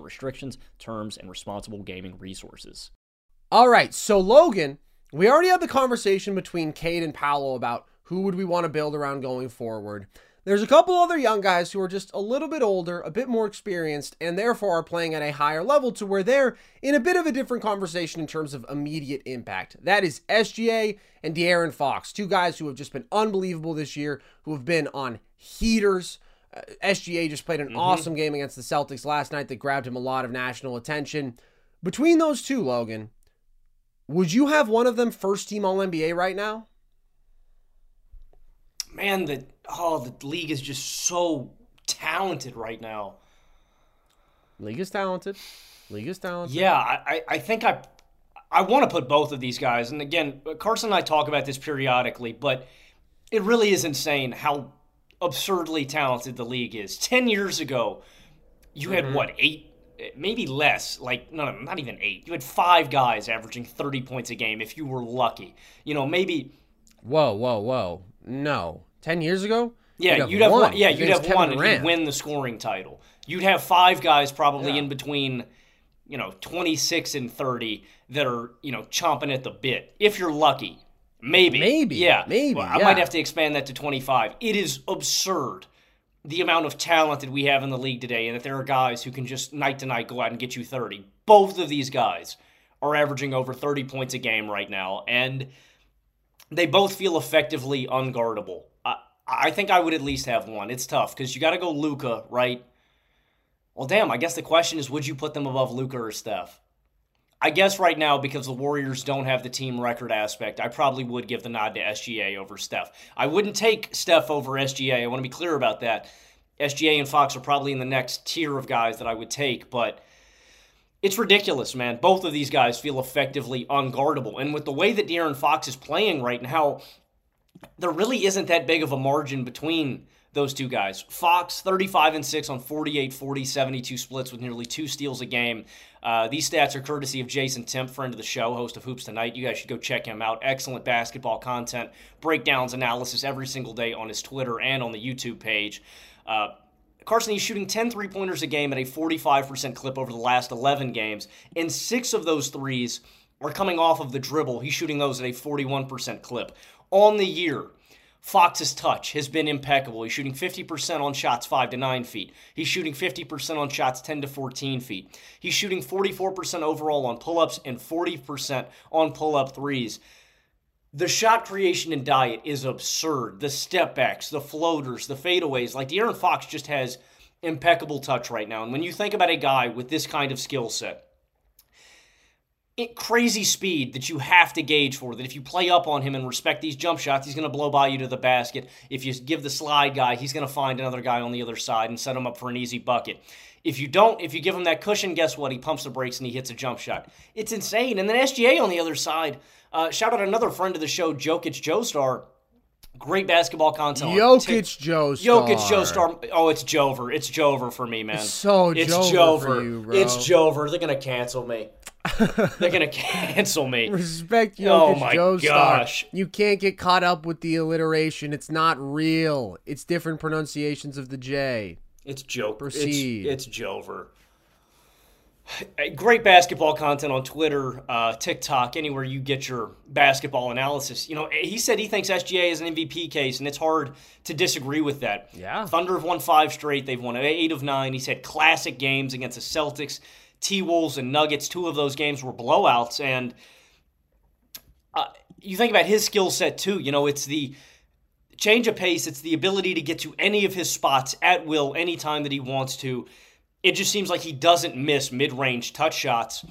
restrictions, terms, and responsible gaming resources. All right, so Logan, we already had the conversation between Cade and Paolo about who would we want to build around going forward. There's a couple other young guys who are just a little bit older, a bit more experienced, and therefore are playing at a higher level to where they're in a bit of a different conversation in terms of immediate impact. That is SGA and De'Aaron Fox, two guys who have just been unbelievable this year, who have been on heaters. Uh, SGA just played an mm-hmm. awesome game against the Celtics last night that grabbed him a lot of national attention. Between those two, Logan, would you have one of them first team All NBA right now? Man, the oh, the league is just so talented right now. League is talented. League is talented. Yeah, I, I think I I want to put both of these guys. And again, Carson and I talk about this periodically, but it really is insane how absurdly talented the league is. Ten years ago, you had mm-hmm. what eight, maybe less. Like no, no, not even eight. You had five guys averaging thirty points a game if you were lucky. You know, maybe. Whoa, whoa, whoa! No, ten years ago. Yeah, you'd have, you'd have one. Yeah, you'd have Kevin one, Durant. and you'd win the scoring title. You'd have five guys probably yeah. in between, you know, twenty six and thirty that are you know chomping at the bit if you're lucky. Maybe. Maybe. Yeah. Maybe. Well, I yeah. might have to expand that to 25. It is absurd the amount of talent that we have in the league today and that there are guys who can just night to night go out and get you 30. Both of these guys are averaging over 30 points a game right now and they both feel effectively unguardable. I, I think I would at least have one. It's tough because you got to go Luka, right? Well, damn, I guess the question is would you put them above Luka or Steph? I guess right now, because the Warriors don't have the team record aspect, I probably would give the nod to SGA over Steph. I wouldn't take Steph over SGA. I want to be clear about that. SGA and Fox are probably in the next tier of guys that I would take, but it's ridiculous, man. Both of these guys feel effectively unguardable. And with the way that De'Aaron Fox is playing right now, there really isn't that big of a margin between those two guys. Fox, 35 and 6 on 48, 40, 72 splits with nearly two steals a game. Uh, these stats are courtesy of Jason Timpf, friend of the show, host of Hoops Tonight. You guys should go check him out. Excellent basketball content, breakdowns, analysis every single day on his Twitter and on the YouTube page. Uh, Carson, he's shooting 10 three pointers a game at a 45% clip over the last 11 games, and six of those threes are coming off of the dribble. He's shooting those at a 41% clip. On the year, Fox's touch has been impeccable. He's shooting 50% on shots 5 to 9 feet. He's shooting 50% on shots 10 to 14 feet. He's shooting 44% overall on pull ups and 40% on pull up threes. The shot creation and diet is absurd. The step backs, the floaters, the fadeaways. Like De'Aaron Fox just has impeccable touch right now. And when you think about a guy with this kind of skill set, crazy speed that you have to gauge for. That if you play up on him and respect these jump shots, he's going to blow by you to the basket. If you give the slide guy, he's going to find another guy on the other side and set him up for an easy bucket. If you don't, if you give him that cushion, guess what? He pumps the brakes and he hits a jump shot. It's insane. And then SGA on the other side, uh, shout out another friend of the show, Jokic Joestar. Great basketball content. Jokic Joe Star. Jokic Joe Star. Oh, it's Jover. It's Jover for me, man. It's so it's Jover, Jover. You. It's Jover. They're gonna cancel me. *laughs* They're gonna cancel me. Respect Jokic oh my Joe gosh. Star. You can't get caught up with the alliteration. It's not real. It's different pronunciations of the J. It's Joker. Proceed. It's, it's Jover. Great basketball content on Twitter, uh, TikTok, anywhere you get your basketball analysis. You know, he said he thinks SGA is an MVP case, and it's hard to disagree with that. Yeah. Thunder have won five straight. They've won eight of nine. He's had classic games against the Celtics, T Wolves, and Nuggets. Two of those games were blowouts. And uh, you think about his skill set, too. You know, it's the change of pace, it's the ability to get to any of his spots at will anytime that he wants to it just seems like he doesn't miss mid range touch shots.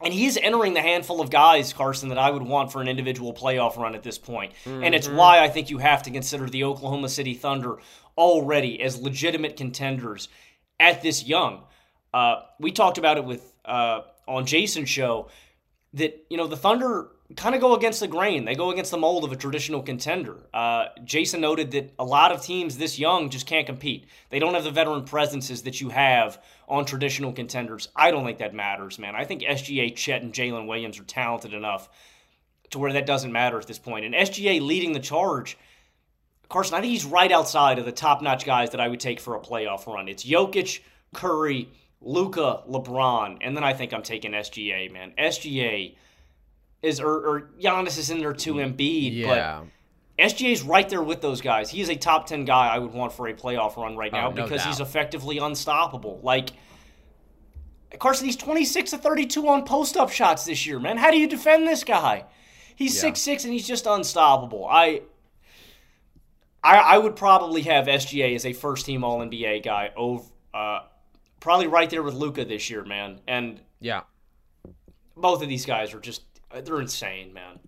And he's entering the handful of guys, Carson, that I would want for an individual playoff run at this point. Mm-hmm. And it's why I think you have to consider the Oklahoma City Thunder already as legitimate contenders at this young. Uh, we talked about it with uh, on Jason's show that you know the Thunder kind of go against the grain. They go against the mold of a traditional contender. Uh, Jason noted that a lot of teams this young just can't compete. They don't have the veteran presences that you have on traditional contenders. I don't think that matters, man. I think SGA, Chet, and Jalen Williams are talented enough to where that doesn't matter at this point. And SGA leading the charge, Carson, I think he's right outside of the top notch guys that I would take for a playoff run. It's Jokic, Curry, Luka, LeBron, and then I think I'm taking SGA, man. SGA is or, or Giannis is in there too, Embiid, yeah. but SGA's right there with those guys. He is a top ten guy I would want for a playoff run right now oh, no because doubt. he's effectively unstoppable. Like Carson, he's 26 to 32 on post up shots this year, man. How do you defend this guy? He's six yeah. six and he's just unstoppable. I, I I would probably have SGA as a first team All NBA guy over uh, probably right there with Luka this year, man. And yeah, both of these guys are just they're insane, man.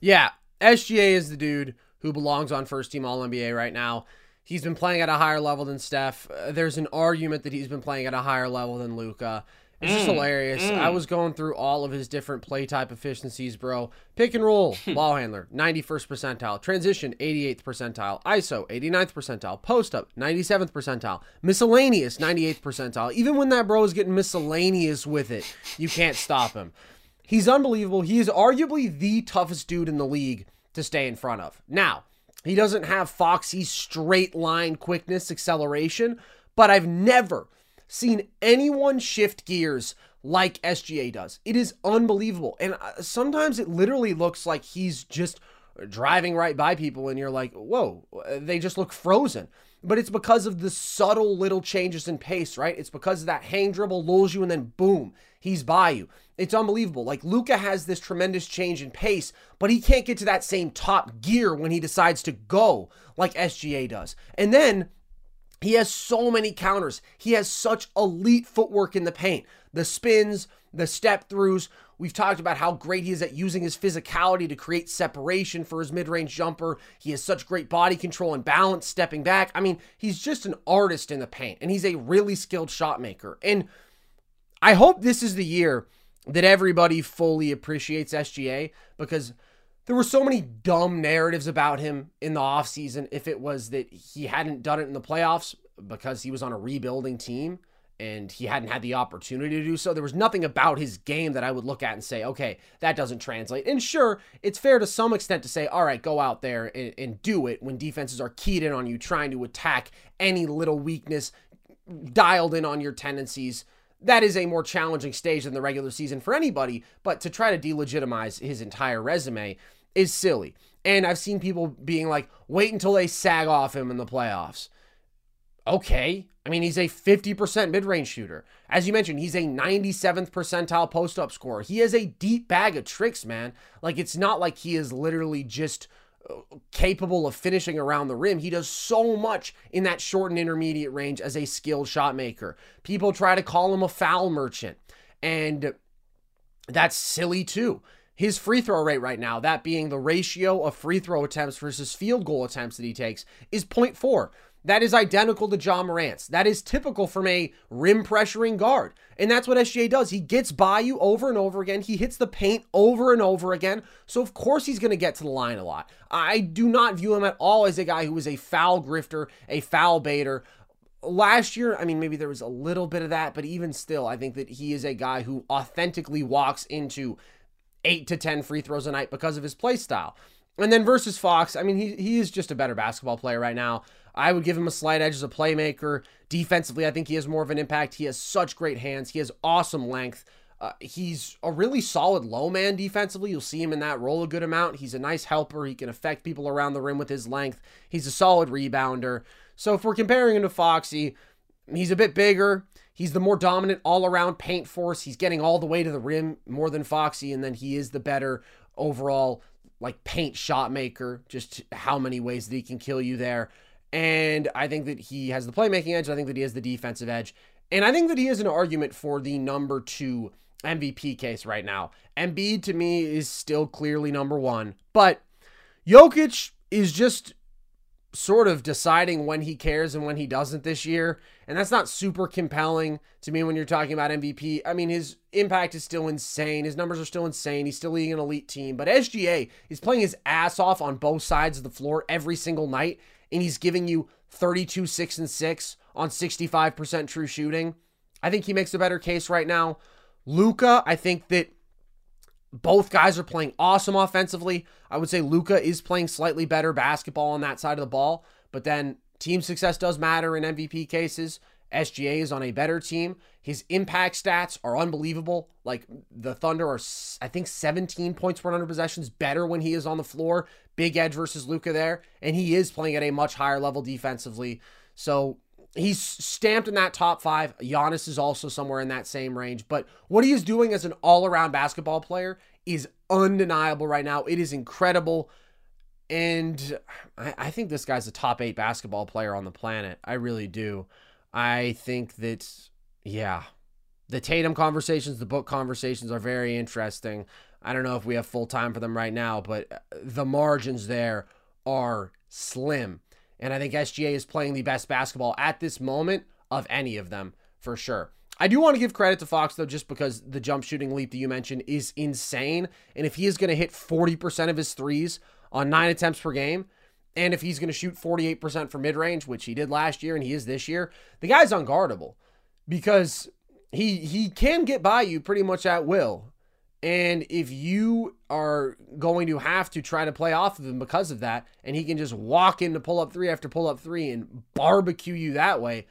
Yeah, SGA is the dude who belongs on first team All NBA right now. He's been playing at a higher level than Steph. Uh, there's an argument that he's been playing at a higher level than Luka. It's just mm, hilarious. Mm. I was going through all of his different play type efficiencies, bro. Pick and roll, *laughs* ball handler, 91st percentile. Transition, 88th percentile. ISO, 89th percentile. Post up, 97th percentile. Miscellaneous, 98th percentile. Even when that bro is getting miscellaneous with it, you can't stop him. He's unbelievable. He is arguably the toughest dude in the league to stay in front of. Now, he doesn't have Foxy's straight line quickness, acceleration, but I've never seen anyone shift gears like SGA does. It is unbelievable. And uh, sometimes it literally looks like he's just driving right by people and you're like, whoa, they just look frozen. But it's because of the subtle little changes in pace, right? It's because that hang dribble lulls you and then boom, he's by you. It's unbelievable. Like Luka has this tremendous change in pace, but he can't get to that same top gear when he decides to go like SGA does. And then he has so many counters. He has such elite footwork in the paint. The spins, the step throughs. We've talked about how great he is at using his physicality to create separation for his mid range jumper. He has such great body control and balance stepping back. I mean, he's just an artist in the paint and he's a really skilled shot maker. And I hope this is the year that everybody fully appreciates SGA because there were so many dumb narratives about him in the offseason if it was that he hadn't done it in the playoffs because he was on a rebuilding team and he hadn't had the opportunity to do so. There was nothing about his game that I would look at and say, okay, that doesn't translate. And sure, it's fair to some extent to say, all right, go out there and, and do it when defenses are keyed in on you, trying to attack any little weakness, dialed in on your tendencies that is a more challenging stage than the regular season for anybody, but to try to delegitimize his entire resume is silly. And I've seen people being like, wait until they sag off him in the playoffs. Okay. I mean, he's a 50% mid range shooter. As you mentioned, he's a 97th percentile post up scorer. He has a deep bag of tricks, man. Like, it's not like he is literally just capable of finishing around the rim. He does so much in that short and intermediate range as a skilled shot maker. People try to call him a foul merchant, and that's silly too. His free throw rate right now, that being the ratio of free throw attempts versus field goal attempts that he takes, is 0.4. That is identical to Ja Morant's. That is typical from a rim pressuring guard. And that's what SGA does. He gets by you over and over again. He hits the paint over and over again. So, of course, he's going to get to the line a lot. I do not view him at all as a guy who is a foul grifter, a foul baiter. Last year, I mean, maybe there was a little bit of that, but even still, I think that he is a guy who authentically walks into eight to 10 free throws a night because of his play style. And then versus Fox, I mean, he, he is just a better basketball player right now. I would give him a slight edge as a playmaker. Defensively, I think he has more of an impact. He has such great hands. He has awesome length. Uh, he's a really solid low man defensively. You'll see him in that role a good amount. He's a nice helper. He can affect people around the rim with his length. He's a solid rebounder. So if we're comparing him to Foxy, he's a bit bigger. He's the more dominant all around paint force. He's getting all the way to the rim more than Foxy, and then he is the better overall like paint shot maker. Just how many ways that he can kill you there. And I think that he has the playmaking edge. I think that he has the defensive edge. And I think that he has an argument for the number two MVP case right now. Embiid to me is still clearly number one, but Jokic is just sort of deciding when he cares and when he doesn't this year. And that's not super compelling to me when you're talking about MVP. I mean, his impact is still insane. His numbers are still insane. He's still leading an elite team. But SGA is playing his ass off on both sides of the floor every single night. And he's giving you 32, 6, and 6 on 65% true shooting. I think he makes a better case right now. Luka, I think that both guys are playing awesome offensively. I would say Luka is playing slightly better basketball on that side of the ball, but then team success does matter in MVP cases. SGA is on a better team. His impact stats are unbelievable. Like the Thunder are, I think, 17 points per 100 possessions better when he is on the floor. Big edge versus Luka there, and he is playing at a much higher level defensively. So he's stamped in that top five. Giannis is also somewhere in that same range. But what he is doing as an all around basketball player is undeniable right now. It is incredible. And I, I, think this guy's a top eight basketball player on the planet. I really do. I think that, yeah, the Tatum conversations, the book conversations are very interesting. I don't know if we have full time for them right now, but uh, the margins there are slim. And I think SGA is playing the best basketball at this moment of any of them for sure. I do want to give credit to Fox though, just because the jump shooting leap that you mentioned is insane. And if he is going to hit 40% of his threes on nine attempts per game, and if he's going to shoot 48% for mid range, which he did last year and he is this year, the guy's unguardable because he he can get by you pretty much at will. And if you are going to have to try to play off of him because of that, and he can just walk into pull up three after pull up three and barbecue you that way,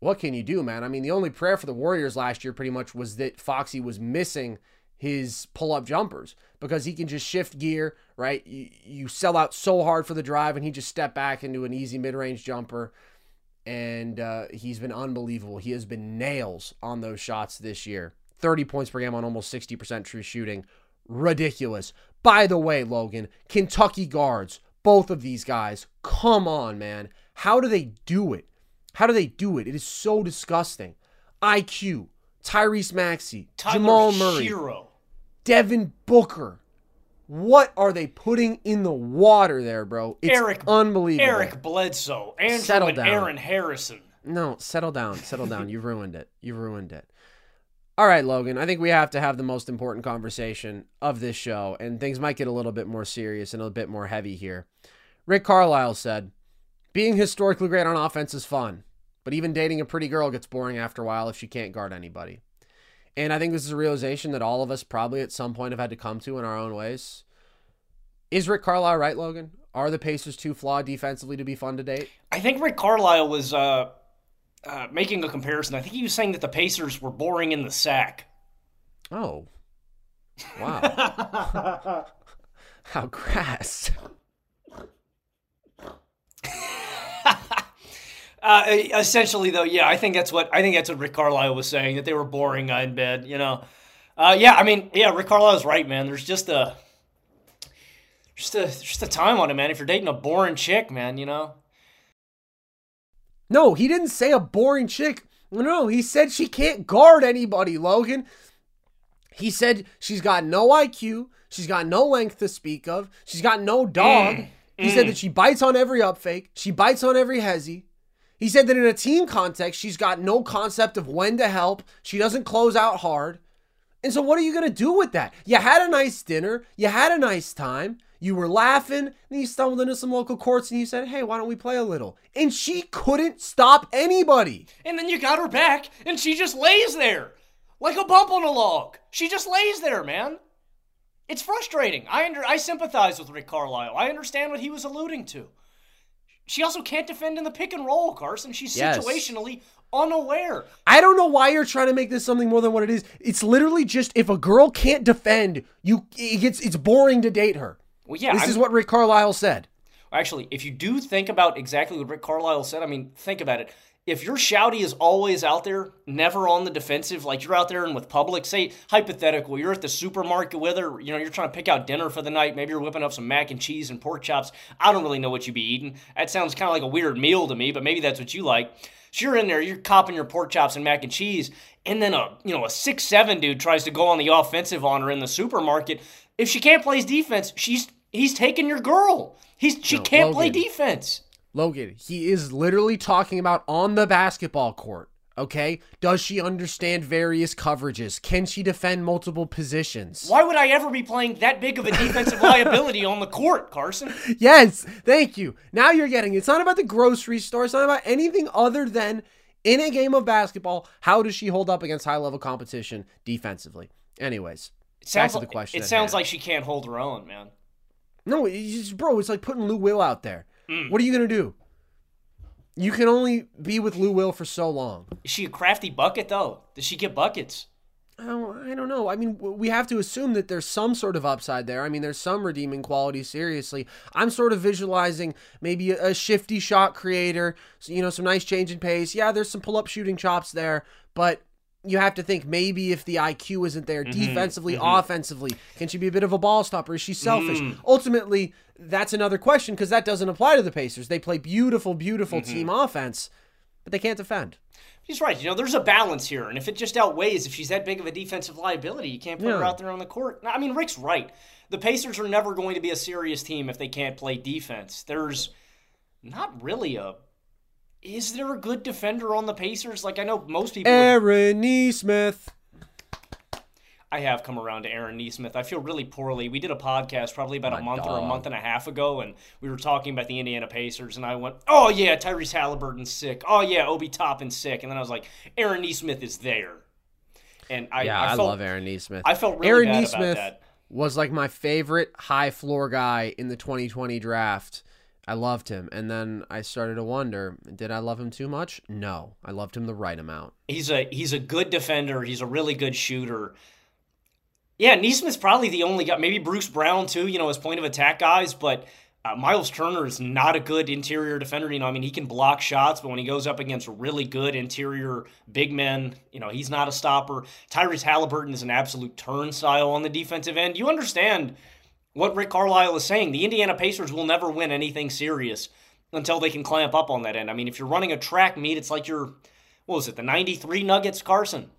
what can you do, man? I mean, the only prayer for the Warriors last year pretty much was that Foxy was missing his pull up jumpers because he can just shift gear, right? You, you sell out so hard for the drive, and he just step back into an easy mid range jumper. And uh, he's been unbelievable. He has been nails on those shots this year. 30 points per game on almost 60% true shooting. Ridiculous. By the way, Logan, Kentucky guards, both of these guys, come on, man. How do they do it? How do they do it? It is so disgusting. IQ, Tyrese Maxey, Tyler Jamal Murray, Herro. Devin Booker. What are they putting in the water there, bro? It's Eric, unbelievable. Eric Bledsoe, Andrew Settle and down. Aaron Harrison. No, settle down, settle down. You've ruined it. You've ruined it. All right, Logan. I think we have to have the most important conversation of this show, and things might get a little bit more serious and a bit more heavy here. Rick Carlisle said, Being historically great on offense is fun, but even dating a pretty girl gets boring after a while if she can't guard anybody. And I think this is a realization that all of us probably at some point have had to come to in our own ways. Is Rick Carlisle right, Logan? Are the Pacers too flawed defensively to be fun to date? I think Rick Carlisle was uh, uh, making a comparison. I think he was saying that the Pacers were boring in the sack. Oh. Wow. *laughs* How crass. *laughs* Uh, essentially, though, yeah, I think that's what I think that's what Rick Carlisle was saying that they were boring uh, in bed. You know, uh, yeah, I mean, yeah, Rick Carlisle's right, man. There's just a just a just a time on it, man. If you're dating a boring chick, man, you know. No, he didn't say a boring chick. No, he said she can't guard anybody, Logan. He said she's got no IQ, she's got no length to speak of, she's got no dog. Mm, he said mm. that she bites on every up fake, she bites on every hezzy. He said that in a team context, she's got no concept of when to help. She doesn't close out hard. And so, what are you going to do with that? You had a nice dinner. You had a nice time. You were laughing. And you stumbled into some local courts and you said, hey, why don't we play a little? And she couldn't stop anybody. And then you got her back, and she just lays there like a bump on a log. She just lays there, man. It's frustrating. I under I sympathize with Rick Carlisle. I understand what he was alluding to. She also can't defend in the pick and roll, Carson. She's Yes. situationally unaware. I don't know why you're trying to make this something more than what it is. It's literally just if a girl can't defend, you it gets it's boring to date her. Well, yeah, this I'm- is what Rick Carlisle said. Actually, if you do think about exactly what Rick Carlisle said, I mean, think about it. If your shouty is always out there, never on the defensive, like you're out there and with public, say hypothetical, you're at the supermarket with her, you know, you're trying to pick out dinner for the night, maybe you're whipping up some mac and cheese and pork chops. I don't really know what you'd be eating. That sounds kind of like a weird meal to me, but maybe that's what you like. So you're in there, you're copping your pork chops and mac and cheese, and then a you know a six seven dude tries to go on the offensive on her in the supermarket. If she can't play defense, she's he's taking your girl. He's she No, can't play defense. Logan, he is literally talking about on the basketball court. Okay? Does she understand various coverages? Can she defend multiple positions? Why would I ever be playing that big of a defensive *laughs* liability on the court, Carson? Yes, thank you. Now you're getting it. It's not about the grocery store. It's not about anything other than in a game of basketball, how does she hold up against high level competition defensively? Anyways, It sounds back to the like, question. It sounds like she can't hold her own, man. no, it's just, bro. It's like putting Lou Will out there. Mm. What are you gonna do? You can only be with Lou Will for so long. Is she a crafty bucket though? Does she get buckets? Oh, I don't know. I mean, we have to assume that there's some sort of upside there. I mean, there's some redeeming quality. Seriously, I'm sort of visualizing maybe a, a shifty shot creator. So, you know, some nice change in pace. Yeah, there's some pull-up shooting chops there, but you have to think maybe if the IQ isn't there mm-hmm. defensively, mm-hmm. offensively, can she be a bit of a ball stopper? Is she selfish? Mm. Ultimately, that's another question because that doesn't apply to the Pacers. They play beautiful, beautiful mm-hmm. team offense, but they can't defend. He's right. You know, there's a balance here, and if it just outweighs, if she's that big of a defensive liability, you can't put her out there on the court. I mean, Rick's right. The Pacers are never going to be a serious team if they can't play defense. There's not really a. Is there a good defender on the Pacers? Like I know most people. would- Aaron Nesmith. I have come around to Aaron Nesmith. I feel really poorly. We did a podcast probably about a My month or a month and a half ago, and we were talking about the Indiana Pacers, and I went, "Oh yeah, Tyrese Halliburton's sick. Oh yeah, Obi Toppin's sick," and then I was like, "Aaron Nesmith is there," and I, Yeah, I, I, felt, love Aaron Nesmith. I felt really Aaron bad Nesmith about that. was like my favorite high floor guy in the 2020 draft. I loved him, and then I started to wonder: Did I love him too much? No, I loved him the right amount. He's a he's a good defender. He's a really good shooter. Yeah, Nesmith's probably the only guy. Maybe Bruce Brown too. You know, as point of attack guys, but. Uh, Miles Turner is not a good interior defender. You know, I mean, he can block shots, but when he goes up against really good interior big men, you know, he's not a stopper. Tyrese Halliburton is an absolute turnstile on the defensive end. You understand what Rick Carlisle is saying. The Indiana Pacers will never win anything serious until they can clamp up on that end. I mean, if you're running a track meet, it's like you're, what was it, the 93 Nuggets, Carson?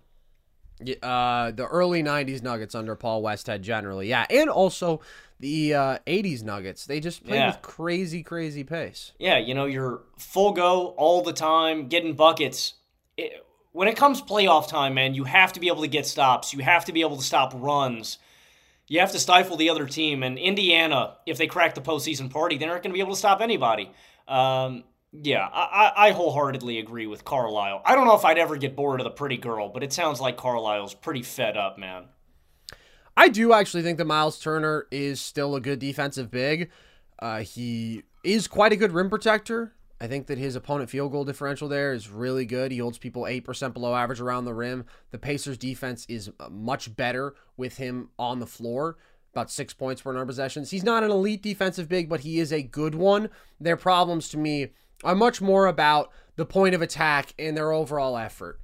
Yeah, Uh, the early '90s Nuggets under Paul Westhead, generally, yeah, and also the uh, '80s Nuggets. They just played Yeah. with crazy, crazy pace. Yeah, you know, you're full go all the time, getting buckets. It, when it comes playoff time, man, you have to be able to get stops. You have to be able to stop runs. You have to stifle the other team. And Indiana, if they crack the postseason party, they're not going to be able to stop anybody. Um, yeah, I, I wholeheartedly agree with Carlisle. I don't know if I'd ever get bored of the pretty girl, but it sounds like Carlisle's pretty fed up, man. I do actually think that Miles Turner is still a good defensive big. Uh, he is quite a good rim protector. I think that his opponent field goal differential there is really good. He holds people 8% below average around the rim. The Pacers defense is uh, much better with him on the floor, about six points per number possessions. He's not an elite defensive big, but he is a good one. Their problems to me are much more about the point of attack and their overall effort.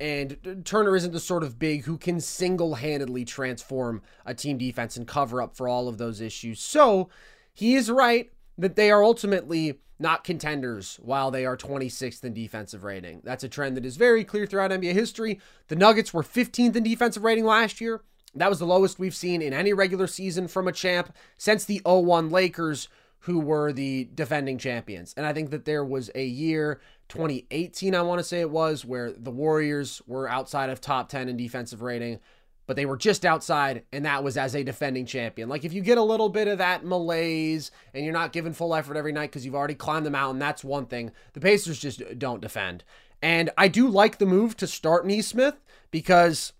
And Turner isn't the sort of big who can single handedly transform a team defense and cover up for all of those issues. So he is right that they are ultimately not contenders while they are 26th in defensive rating. That's a trend that is very clear throughout NBA history. The Nuggets were 15th in defensive rating last year. That was the lowest we've seen in any regular season from a champ since the 01 Lakers, who were the defending champions. And I think that there was a year, 2018, I want to say it was, where the Warriors were outside of top 10 in defensive rating, but they were just outside, and that was as a defending champion. Like if you get a little bit of that malaise and you're not giving full effort every night because you've already climbed the mountain, that's one thing. The Pacers just don't defend. And I do like the move to start Nesmith because.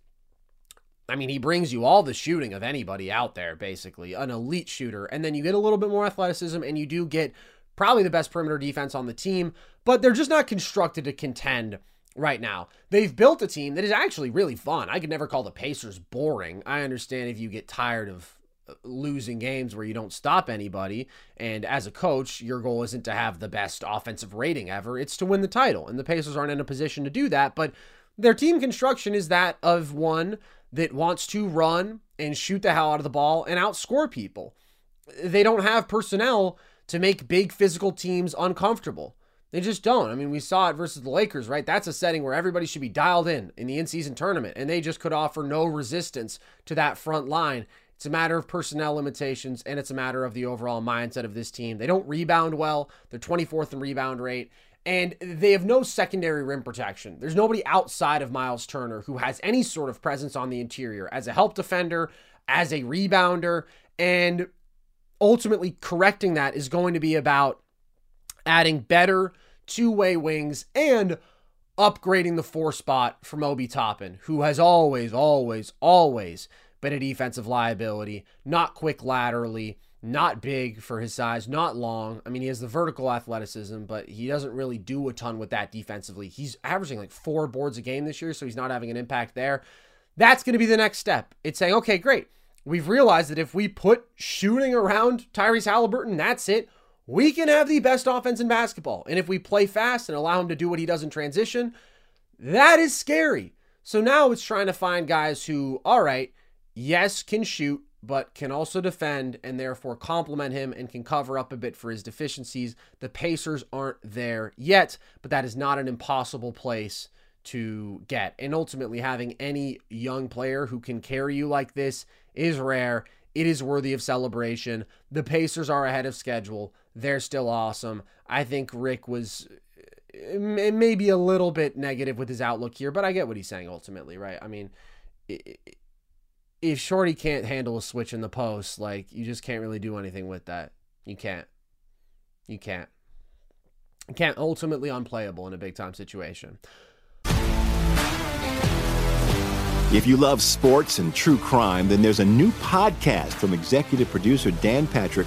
I mean, he brings you all the shooting of anybody out there, basically, an elite shooter. And then you get a little bit more athleticism, and you do get probably the best perimeter defense on the team, but they're just not constructed to contend right now. They've built a team that is actually really fun. I could never call the Pacers boring. I understand if you get tired of uh, losing games where you don't stop anybody, and as a coach, your goal isn't to have the best offensive rating ever, it's to win the title. And the Pacers aren't in a position to do that, but their team construction is that of one that wants to run and shoot the hell out of the ball and outscore people. They don't have personnel to make big physical teams uncomfortable. They just don't. I mean, we saw it versus the Lakers, right? That's a setting where everybody should be dialed in in the in season tournament, and they just could offer no resistance to that front line. It's a matter of personnel limitations, and it's a matter of the overall mindset of this team. They don't rebound well, they're 24th in rebound rate, and they have no secondary rim protection. There's nobody outside of Miles Turner who has any sort of presence on the interior as a help defender, as a rebounder, and ultimately correcting that is going to be about adding better two way wings and upgrading the four spot from Obi Toppin, who has always, always, always been a defensive liability, not quick laterally, not big for his size, not long. I mean, he has the vertical athleticism, but he doesn't really do a ton with that defensively. He's averaging like four boards a game this year, so he's not having an impact there. That's going to be the next step. It's saying, okay, great. We've realized that if we put shooting around Tyrese Halliburton, that's it we can have the best offense in basketball. And if we play fast and allow him to do what he does in transition, that is scary. So now it's trying to find guys who, all right, yes, can shoot, but can also defend and therefore complement him and can cover up a bit for his deficiencies. The Pacers aren't there yet, but that is not an impossible place to get. And ultimately, having any young player who can carry you like this is rare. It is worthy of celebration. The Pacers are ahead of schedule. They're still awesome. I think Rick was eh, maybe a little bit negative with his outlook here, but I get what he's saying ultimately, right? I mean, if Shorty can't handle a switch in the post, like you just can't really do anything with that. You can't. You can't. You can't ultimately unplayable in a big time situation. If you love sports and true crime, then there's a new podcast from executive producer Dan Patrick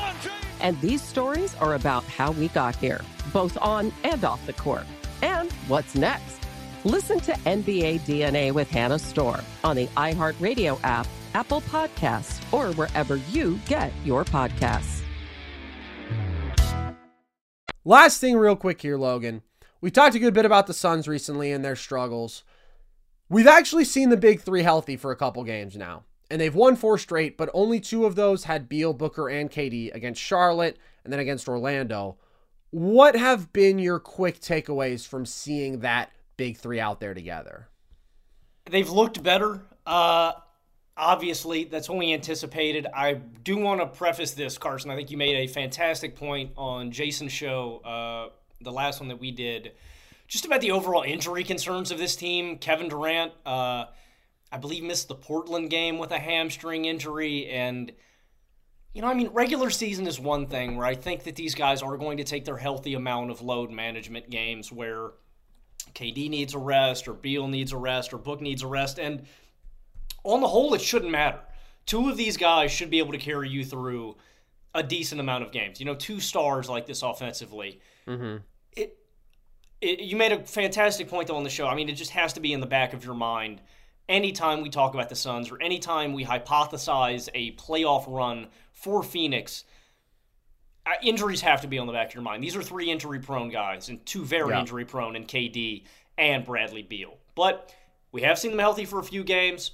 And these stories are about how we got here, both on and off the court. And what's next? Listen to NBA DNA with Hannah Storm on the iHeartRadio app, Apple Podcasts, or wherever you get your podcasts. Last thing, real quick here, Logan. We talked a good bit about the Suns recently and their struggles. We've actually seen the big three healthy for a couple games now and they've won four straight, but only two of those had Beal, Booker, and KD against Charlotte and then against Orlando. What have been your quick takeaways from seeing that big three out there together? They've looked better. Uh, obviously, that's we anticipated. I do want to preface this, Carson. I think you made a fantastic point on Jason's show, uh, the last one that we did, just about the overall injury concerns of this team. Kevin Durant, uh, I believe, missed the Portland game with a hamstring injury. And, you know, I mean, regular season is one thing where I think that these guys are going to take their healthy amount of load management games where KD needs a rest or Beal needs a rest or Book needs a rest. And on the whole, it shouldn't matter. Two of these guys should be able to carry you through a decent amount of games. You know, two stars like this offensively. Mm-hmm. It, it, you made a fantastic point though on the show. I mean, it just has to be in the back of your mind anytime we talk about the Suns or anytime we hypothesize a playoff run for Phoenix. Uh, injuries have to be on the back of your mind. These are three injury prone guys and two very Yeah. injury prone in KD and Bradley Beal. But we have seen them healthy for a few games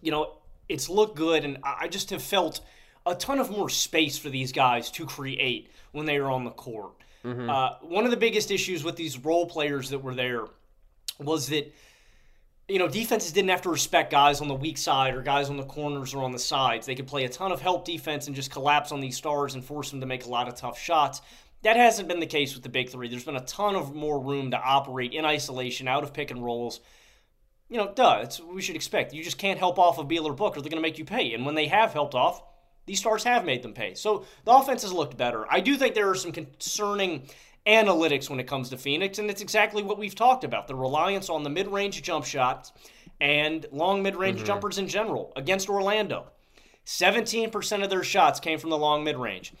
you know, it's looked good, and I just have felt a ton of more space for these guys to create when they are on the court. Mhm. Uh, one of the biggest issues with these role players that were there was that, you know, defenses didn't have to respect guys on the weak side or guys on the corners or on the sides. They could play a ton of help defense and just collapse on these stars and force them to make a lot of tough shots. That hasn't been the case with the big three. There's been a ton of more room to operate in isolation, out of pick and rolls you know, duh, it's we should expect. You just can't help off of Beal or Book, or they're going to make you pay. And when they have helped off, these stars have made them pay. So the offense has looked better. I do think there are some concerning analytics when it comes to Phoenix, and it's exactly what we've talked about the reliance on the mid range jump shots and long mid range Mhm. jumpers in general against Orlando. 17% of their shots came from the long mid range.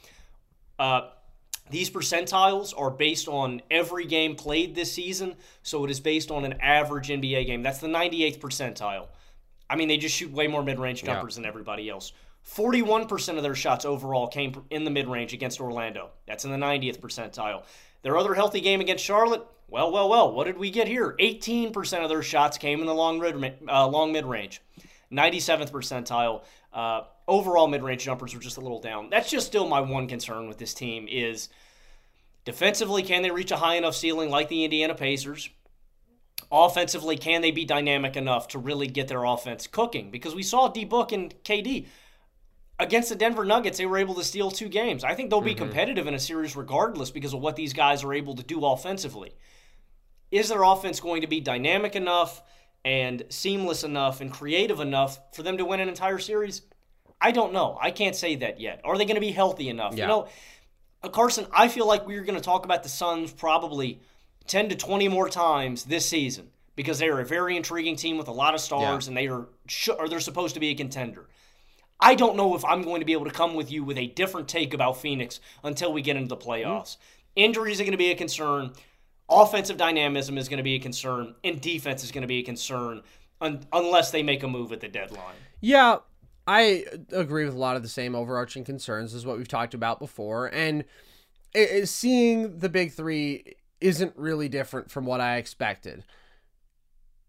Uh, these percentiles are based on every game played this season, so it is based on an average NBA game. That's the 98th percentile. I mean, they just shoot way more mid range Yeah. jumpers than everybody else. 41% of their shots overall came in the mid range against Orlando. That's in the 90th percentile. Their other healthy game against Charlotte, well, well, well, what did we get here? 18% of their shots came in the long, mid- uh, long mid range. 97th percentile. Uh, overall mid range jumpers were just a little down. That's just still my one concern with this team is defensively, can they reach a high enough ceiling like the Indiana Pacers? Offensively, can they be dynamic enough to really get their offense cooking? Because we saw D Book and KD against the Denver Nuggets, they were able to steal two games. I think they'll be Mhm. competitive in a series regardless because of what these guys are able to do offensively. Is their offense going to be dynamic enough and seamless enough and creative enough for them to win an entire series? I don't know. I can't say that yet. Are they going to be healthy enough? Yeah. You know, uh, Carson, I feel like we're going to talk about the Suns probably 10 to 20 more times this season because they're a very intriguing team with a lot of stars Yeah. and they are or they're supposed to be a contender. I don't know if I'm going to be able to come with you with a different take about Phoenix until we get into the mm-hmm. playoffs. Injuries are going to be a concern. Offensive dynamism is going to be a concern, and defense is going to be a concern un- unless they make a move at the deadline. Yeah, I agree with a lot of the same overarching concerns as what we've talked about before, and it, it- seeing the big three isn't really different from what I expected.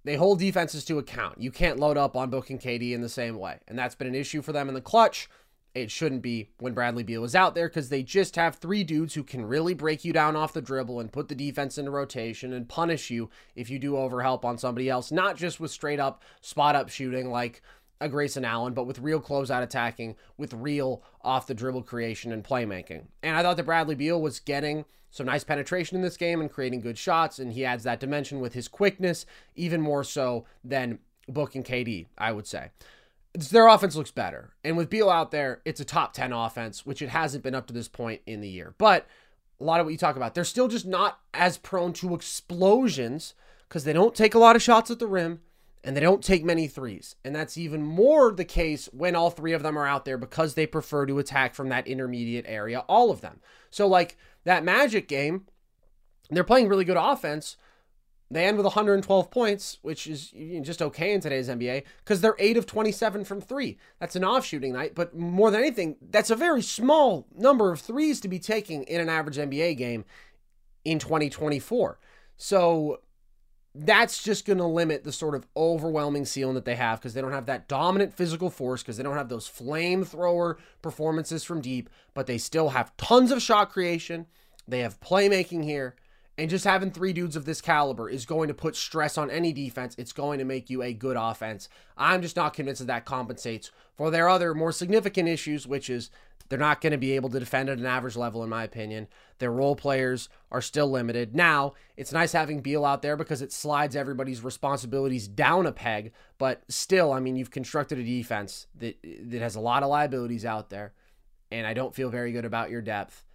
They hold defenses to account. You can't load up on Book and KD in the same way, and that's been an issue for them in the clutch. It shouldn't be when Bradley Beal is out there because they just have three dudes who can really break you down off the dribble and put the defense into rotation and punish you if you do overhelp on somebody else, not just with straight up spot up shooting like a Grayson Allen, but with real closeout attacking, with real off the dribble creation and playmaking. And I thought that Bradley Beal was getting some nice penetration in this game and creating good shots, and he adds that dimension with his quickness, even more so than Book and KD, I would say. It's- Their offense looks better. And with Beal out there, it's a top 10 offense, which it hasn't been up to this point in the year. But a lot of what you talk about, they're still just not as prone to explosions because they don't take a lot of shots at the rim and they don't take many threes. And that's even more the case when all three of them are out there because they prefer to attack from that intermediate area, all of them. So, like that Magic game, they're playing really good offense. They end with 112 points, which is just okay in today's NBA because they're 8 of 27 from 3. That's an off shooting night, but more than anything, that's a very small number of threes to be taking in an average NBA game in 2024. So that's just going to limit the sort of overwhelming ceiling that they have because they don't have that dominant physical force because they don't have those flamethrower performances from deep, but they still have tons of shot creation. They have playmaking here, And just having three dudes of this caliber is going to put stress on any defense. It's going to make you a good offense. I'm just not convinced that that compensates for their other more significant issues, which is they're not going to be able to defend at an average level, in my opinion. Their role players are still limited. Now, it's nice having Beal out there because it slides everybody's responsibilities down a peg, but still, I mean, you've constructed a defense that that has a lot of liabilities out there, and I don't feel very good about your depth.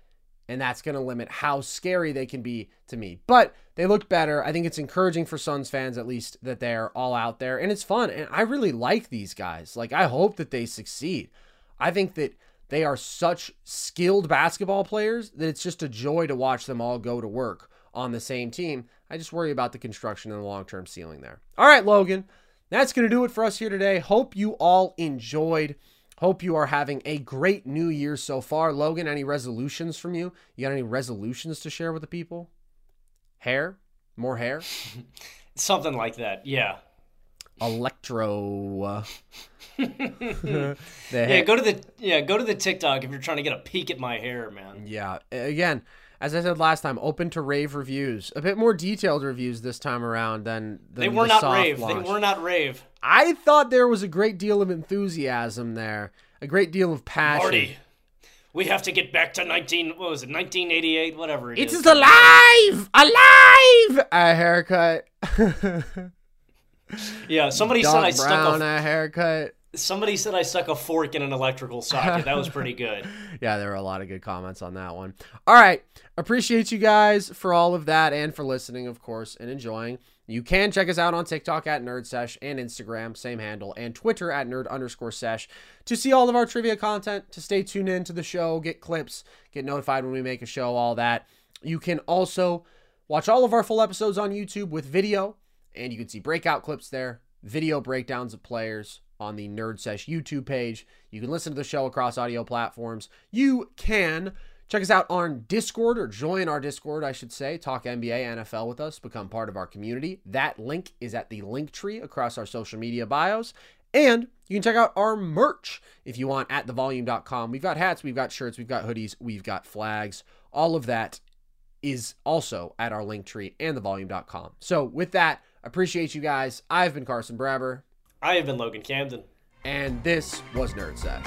And that's going to limit how scary they can be to me. But they look better. I think it's encouraging for Suns fans, at least, that they're all out there. And it's fun. And I really like these guys. Like, I hope that they succeed. I think that they are such skilled basketball players that it's just a joy to watch them all go to work on the same team. I just worry about the construction and the long term ceiling there. All right, Logan, that's going to do it for us here today. Hope you all enjoyed. Hope you are having a great new year so far. Logan, any resolutions from you? You got any resolutions to share with the people? Hair? More hair? *laughs* Something like that, yeah. Electro. *laughs* yeah, go to the yeah, go to the TikTok if you're trying to get a peek at my hair, man. Yeah. Again, as I said last time, open to rave reviews. A bit more detailed reviews this time around than, than they were the not rave. launch. They were not rave. I thought there was a great deal of enthusiasm there, a great deal of passion. Marty, we have to get back to 19. What was it? 1988, whatever it it is. is alive, alive. A haircut. *laughs* Yeah, somebody said I stuck Brown, a a haircut. somebody said I stuck a fork in an electrical socket. That was pretty good. *laughs* yeah, there were a lot of good comments on that one. All right. Appreciate you guys for all of that and for listening, of course, and enjoying. You can check us out on TikTok at Nerd Sesh and Instagram, same handle, and Twitter at nerd underscore sesh to see all of our trivia content, to stay tuned in to the show, get clips, get notified when we make a show, all that. You can also watch all of our full episodes on YouTube with video, and you can see breakout clips there, video breakdowns of players on the Nerd Sesh YouTube page. You can listen to the show across audio platforms. You can check us out on Discord or join our Discord, I should say. Talk NBA, NFL with us, become part of our community. That link is at the link tree across our social media bios. And you can check out our merch if you want at thevolume.com. We've got hats, we've got shirts, we've got hoodies, we've got flags. All of that is also at our link tree and thevolume.com. So with that, appreciate you guys. I've been Carson Brabber. I have been Logan Camden. And this was Nerd Sesh.